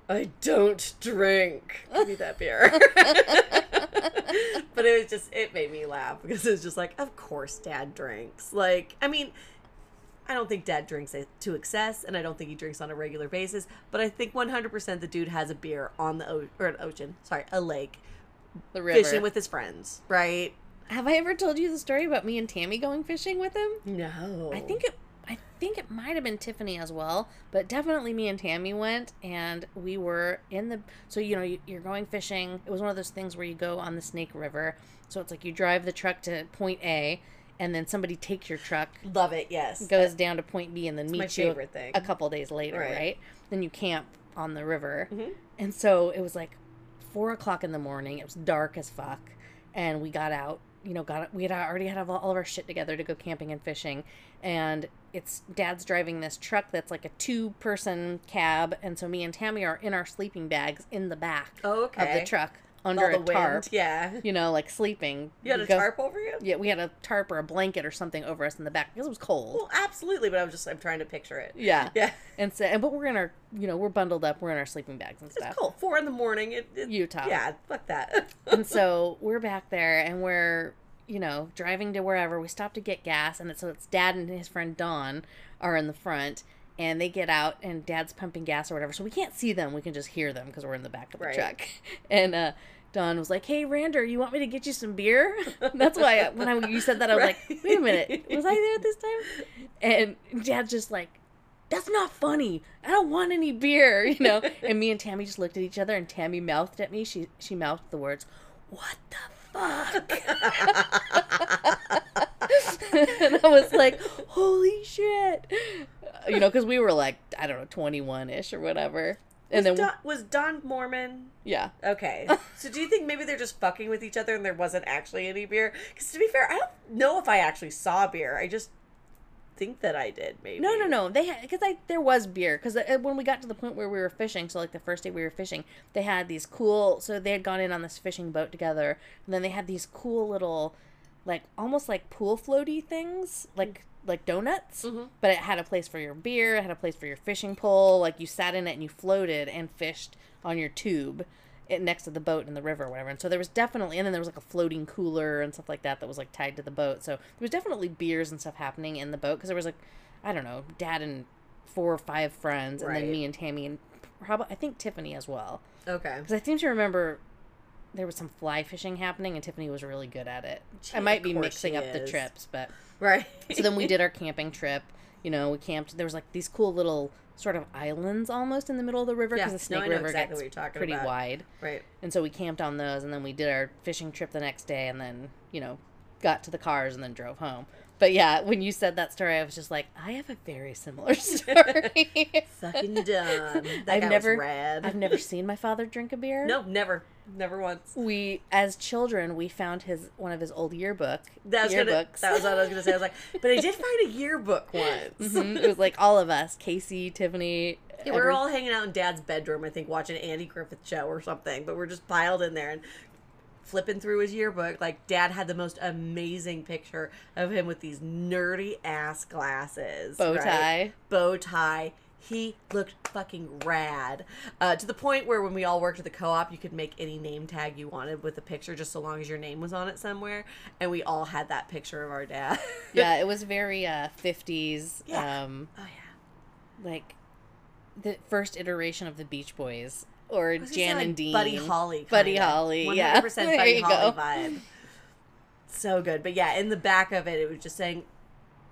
I don't drink. Give me that beer. *laughs* *laughs* but it was just it made me laugh because it was just like, of course dad drinks. Like, I mean, I don't think dad drinks to excess and I don't think he drinks on a regular basis, but I think 100% the dude has a beer on the o- or an ocean, sorry, a lake, The river. fishing with his friends, right? Have I ever told you the story about me and Tammy going fishing with him? No. I think it. I think it might have been Tiffany as well, but definitely me and Tammy went, and we were in the. So you know, you- you're going fishing. It was one of those things where you go on the Snake River. So it's like you drive the truck to point A, and then somebody takes your truck, love it, yes. goes down to point B, and then meets you favorite thing. a couple days later, Right. right. Then you camp on the river, Mhm. and so it was like four o'clock in the morning. It was dark as fuck, and we got out. You know, got we had already had all of our shit together to go camping and fishing, and it's dad's driving this truck that's like a two-person cab, and so me and Tammy are in our sleeping bags in the back Oh, of the truck under a the tarp. wind, yeah. You know, like sleeping. You had a go- tarp over you? Yeah, we had a tarp or a blanket or something over us in the back because it was cold. Well, absolutely, but I'm just I'm trying to picture it. Yeah. *laughs* Yeah. And so, and but we're in our, you know, we're bundled up. We're in our sleeping bags and stuff. It's cold. Four in the morning. It, it- Utah. Yeah, fuck that. *laughs* And so we're back there, and we're, you know, driving to wherever. We stop to get gas, and it's, so it's Dad and his friend Don are in the front, and they get out, and Dad's pumping gas or whatever. So we can't see them. We can just hear them because we're in the back of the Right. truck. *laughs* And uh, Don was like, "Hey, Rander, you want me to get you some beer?" *laughs* That's why when I, you said that, I was *laughs* Right. like, "Wait a minute, was I there this time?" And Dad's just like. That's not funny. I don't want any beer, you know. And me and Tammy just looked at each other, and Tammy mouthed at me. She she mouthed the words, "What the fuck?" *laughs* and I was like, "Holy shit!" You know, because we were like, I don't know, twenty one ish or whatever. And was then Don, was Don Mormon? yeah, Okay. *laughs* So do you think maybe they're just fucking with each other and there wasn't actually any beer? Because to be fair, I don't know if I actually saw beer. I just think that I did. Maybe. no, no, no. They had because I there was beer because when we got to the point where we were fishing, so like the first day we were fishing, they had these cool. So they had gone in on this fishing boat together, and then they had these cool little, like almost like pool floaty things, like like donuts. Mhm. But it had a place for your beer, it had a place for your fishing pole. Like you sat in it and you floated and fished on your tube. It, next to the boat in the river or whatever. And so there was definitely, and then there was like a floating cooler and stuff like that that was like tied to the boat. So there was definitely beers and stuff happening in the boat because there was like, I don't know, dad and four or five friends, and then me and Tammy and probably I think Tiffany as well. Okay. Because I seem to remember there was some fly fishing happening, and Tiffany was really good at it. Gee, I might be mixing up the trips, but Right. so then we did *laughs* our camping trip. You know, we camped. There was like these cool little sort of islands almost in the middle of the river Yeah, because the no, Snake know River exactly gets what you're talking pretty about. wide. right. And so we camped on those, and then we did our fishing trip the next day, and then you know got to the cars and then drove home. But yeah, when you said that story, I was just like, I have a very similar *laughs* story. Fucking dumb. That I've never. I've never seen my father drink a beer. No, never, never once. We, as children, we found his one of his old yearbook That was, gonna, yearbooks. that was what I was gonna say. I was like, *laughs* but I did find a yearbook once. Mhm. It was like all of us, Casey, Tiffany. Yeah, we were all hanging out in Dad's bedroom, I think, watching Andy Griffith show or something. But we're just piled in there and flipping through his yearbook. Like Dad had the most amazing picture of him with these nerdy ass glasses, bow right? tie. bow tie. He looked fucking rad. Uh, to the point where when we all worked at the co-op, you could make any name tag you wanted with a picture, just so long as your name was on it somewhere. And we all had that picture of our dad. *laughs* Yeah, it was very uh, 50s. Yeah. Um, Oh yeah. like the first iteration of the Beach Boys or I was gonna Jan say, and like, Dean. Buddy Holly. *laughs* Buddy kinda. Holly, yeah. 100% There Buddy Holly go. vibe. So good. But yeah, in the back of it, it was just saying,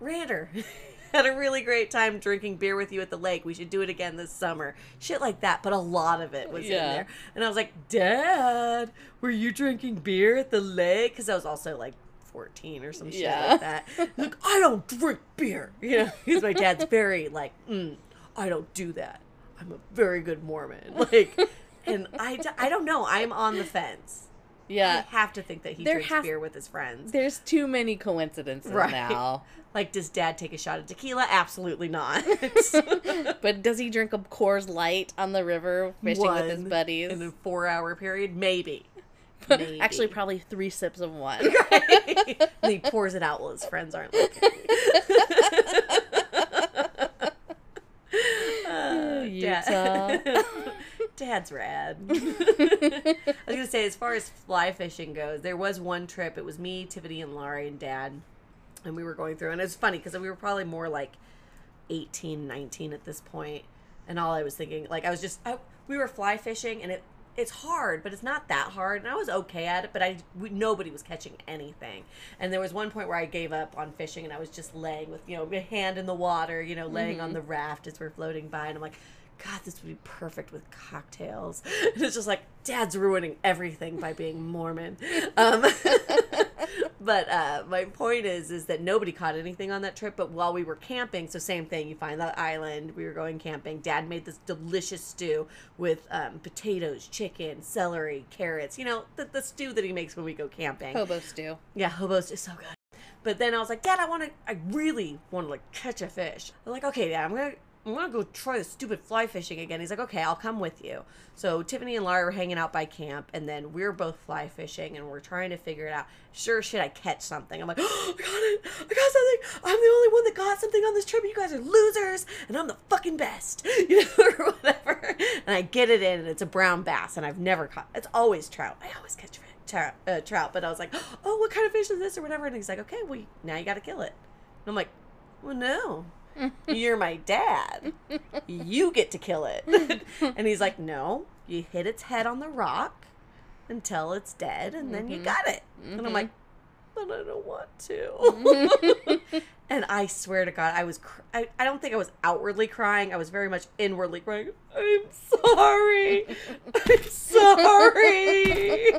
Rander, *laughs* had a really great time drinking beer with you at the lake. We should do it again this summer. Shit like that. But a lot of it was in there. And I was like, Dad, were you drinking beer at the lake? Because I was also like, 14 or some shit Yeah. like that. *laughs* Like, I don't drink beer. You know, because my dad's very like, mm, I don't do that. I'm a very good Mormon. *laughs* Like, and I, I don't know. I'm on the fence. Yeah. I have to think that he There drinks has- beer with his friends. There's too many coincidences Right. now. *laughs* Like, does dad take a shot of tequila? Absolutely not. *laughs* But does he drink a Coors Light on the river fishing with his buddies? In a four hour period? Maybe. Maybe. Actually, probably three sips of one. and he pours it out while his friends aren't looking. Uh, Utah. Dad. *laughs* Dad's rad. *laughs* I was gonna say, as far as fly fishing goes, there was one trip. It was me, Tiffany, and Laurie and Dad, and we were going through. And it's funny because we were probably more like 18, 19 at this point, and all I was thinking, like, I was just, I, we were fly fishing, and it it's hard, but it's not that hard, and I was okay at it. But I we, nobody was catching anything, and there was one point where I gave up on fishing, and I was just laying with you know my hand in the water, you know, laying on mm-hmm. the raft as we're floating by, and I'm like. God, this would be perfect with cocktails. *laughs* And it's just like, Dad's ruining everything by being Mormon. Um, *laughs* but uh, my point is, is that nobody caught anything on that trip. But while we were camping, so same thing. You find that island. We were going camping. Dad made this delicious stew with um, potatoes, chicken, celery, carrots. You know, the, the stew that he makes when we go camping. Hobo stew. Yeah, hobos is so good. But then I was like, Dad, I want to, I really want to like catch a fish. I'm like, okay, Dad, I'm gonna, I'm gonna go try the stupid fly fishing again. He's like, okay, I'll come with you. So Tiffany and Laura are hanging out by camp, and then we are both fly fishing, and we're trying to figure it out. Sure, shit, I catch something. I'm like, *gasps* oh, I got it, I got something. I'm the only one that got something on this trip. You guys are losers, and I'm the fucking best, *laughs* you know, or whatever. And I get it in, and it's a brown bass, and I've never caught. It's always trout. I always catch trout, uh, trout. But I was like, *gasps* oh, what kind of fish is this or whatever? And he's like, okay, well, now you got to kill it. And I'm like, well, no. *laughs* You're my dad. You get to kill it. *laughs* *laughs* and he's like, no, you hit its head on the rock until it's dead, and then you mm-hmm. got it. And I'm mm-hmm. like, but I don't want to. and I swear to God, I was, cr- I, I don't think I was outwardly crying. I was very much inwardly crying. I'm sorry. I'm sorry.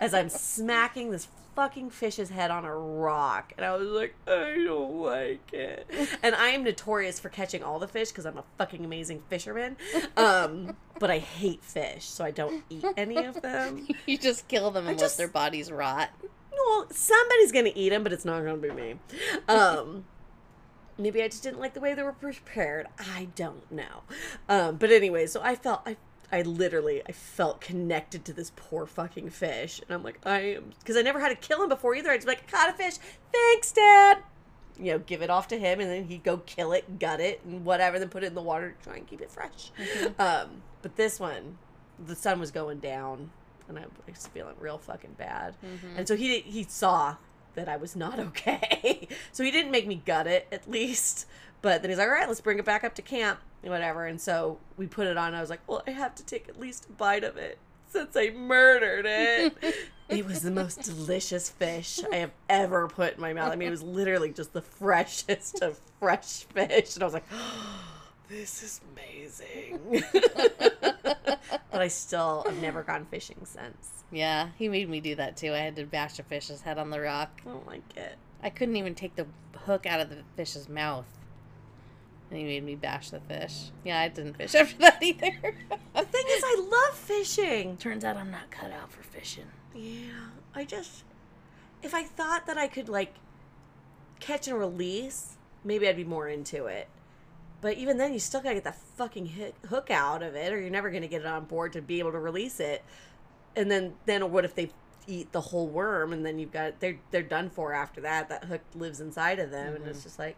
As I'm smacking this fucking fish's head on a rock. And I was like, I don't like it. *laughs* And I am notorious for catching all the fish because I'm a fucking amazing fisherman. Um, *laughs* but I hate fish, so I don't eat any of them. *laughs* You just kill them and just- let their bodies rot. Well, somebody's gonna eat them, but it's not gonna be me. Um, maybe I just didn't like the way they were prepared. I don't know. Um, but anyway, so I felt I. I literally, I felt connected to this poor fucking fish, and I'm like, I am, because I never had to kill him before either. I just be like, caught a fish, thanks, Dad. You know, give it off to him, and then he'd go kill it, gut it, and whatever, then put it in the water to try and keep it fresh. Um, but this one, the sun was going down, and I was feeling real fucking bad. And so he he saw that I was not *laughs* okay. so he didn't make me gut it at least. But then he's like, "All right, let's bring it back up to camp, whatever." And so we put it on. I was like, "Well, I have to take at least a bite of it since I murdered it." *laughs* it was the most delicious fish I have ever put in my mouth. I mean, it was literally just the freshest of fresh fish, and I was like. *gasps* This is amazing. *laughs* but I still have never gone fishing since. Yeah, he made me do that too. I had to bash a fish's head on the rock. I don't like it. I couldn't even take the hook out of the fish's mouth. And he made me bash the fish. Yeah, I didn't fish *laughs* after that either. The thing is, I love fishing. Turns out I'm not cut out for fishing. Yeah, I just if I thought that I could like catch and release, maybe I'd be more into it. But even then, you still gotta get the fucking hit, hook out of it, or you're never gonna get it on board to be able to release it. And then, then what if they eat the whole worm, and then you've got they're they're done for after that. That hook lives inside of them, and mm-hmm. it's just like,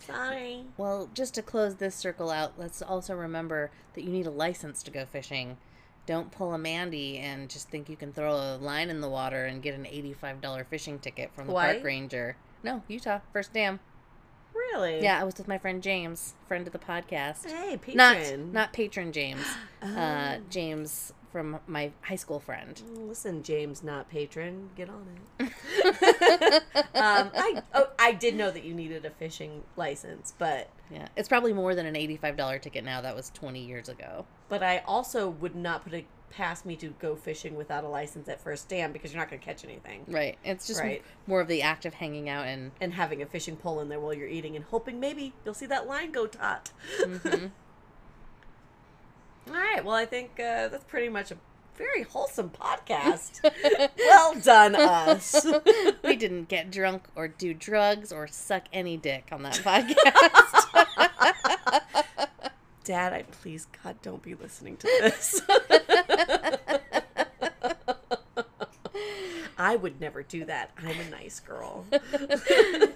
sorry. Well, just to close this circle out, let's also remember that you need a license to go fishing. Don't pull a Mandy and just think you can throw a line in the water and get an $85 fishing ticket from the Hawaii? park ranger. No, Utah, first dam. Really? Yeah, I was with my friend James, friend of the podcast. Hey, patron. Not not patron James. *gasps* Uh, Oh. James from my high school friend. Listen, James, not patron, get on it. *laughs* um, I oh, I did know that you needed a fishing license, but Yeah, it's probably more than an eighty-five dollar ticket now. That was twenty years ago. but I also would not put it past me to go fishing without a license at first dam because you're not going to catch anything. Right. It's just Right. more of the act of hanging out and And having a fishing pole in there while you're eating and hoping maybe you'll see that line go taut. Mm-hmm. *laughs* All right. Well, I think uh, that's pretty much a very wholesome podcast. *laughs* well done, us. *laughs* we didn't get drunk or do drugs or suck any dick on that podcast. *laughs* Dad, I please God don't be listening to this. I would never do that. I'm a nice girl.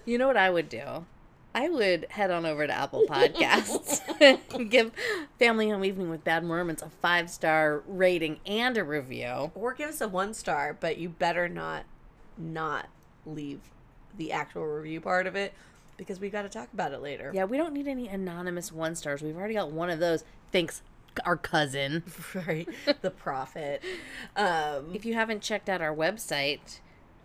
you know what I would do? I would head on over to Apple Podcasts *laughs* *laughs* and give Family Home Evening with Bad Mormons a five star rating and a review. Or give us a one star, but you better not not leave the actual review part of it because we got to talk about it later. Yeah, we don't need any anonymous one stars. We've already got one of those. Thanks, our cousin. *laughs* Right. The prophet. Um, If you haven't checked out our website,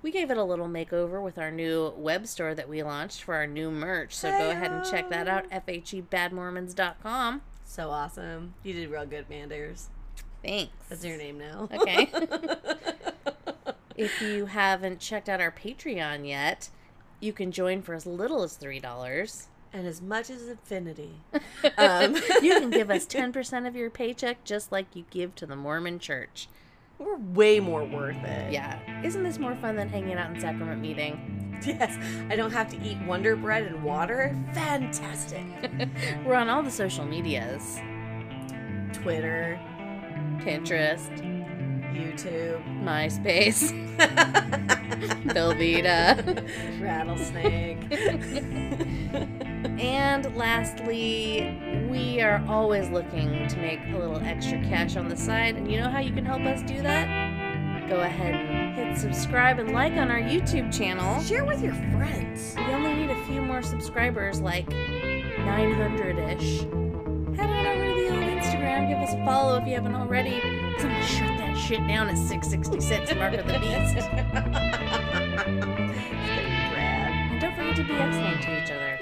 we gave it a little makeover with our new web store that we launched for our new merch. So go ahead and check that out, fhebadmormons.com. so awesome. You did real good, Manders. Thanks. That's your name now. Okay. *laughs* if you haven't checked out our Patreon yet, you can join for as little as $3. and as much as infinity. *laughs* Um, You can give us *laughs* 10% of your paycheck just like you give to the Mormon church. We're way more worth it. Yeah. Isn't this more fun than hanging out in sacrament meeting? *laughs* Yes. I don't have to eat Wonder Bread and water. Fantastic. *laughs* We're on all the social medias Twitter, Pinterest, YouTube, MySpace, *laughs* Velveeta. Rattlesnake. *laughs* And lastly, we are always looking to make a little extra cash on the side. And you know how you can help us do that? Go ahead and hit subscribe and like on our YouTube channel. Share with your friends. We only need a few more subscribers, like 900 ish. Head on over to the old Instagram, give us a follow if you haven't already. Cause I'm gonna shut that shit down at 666 Mark of the Beast. *laughs* It's gonna be rad. And don't forget to be excellent to each other.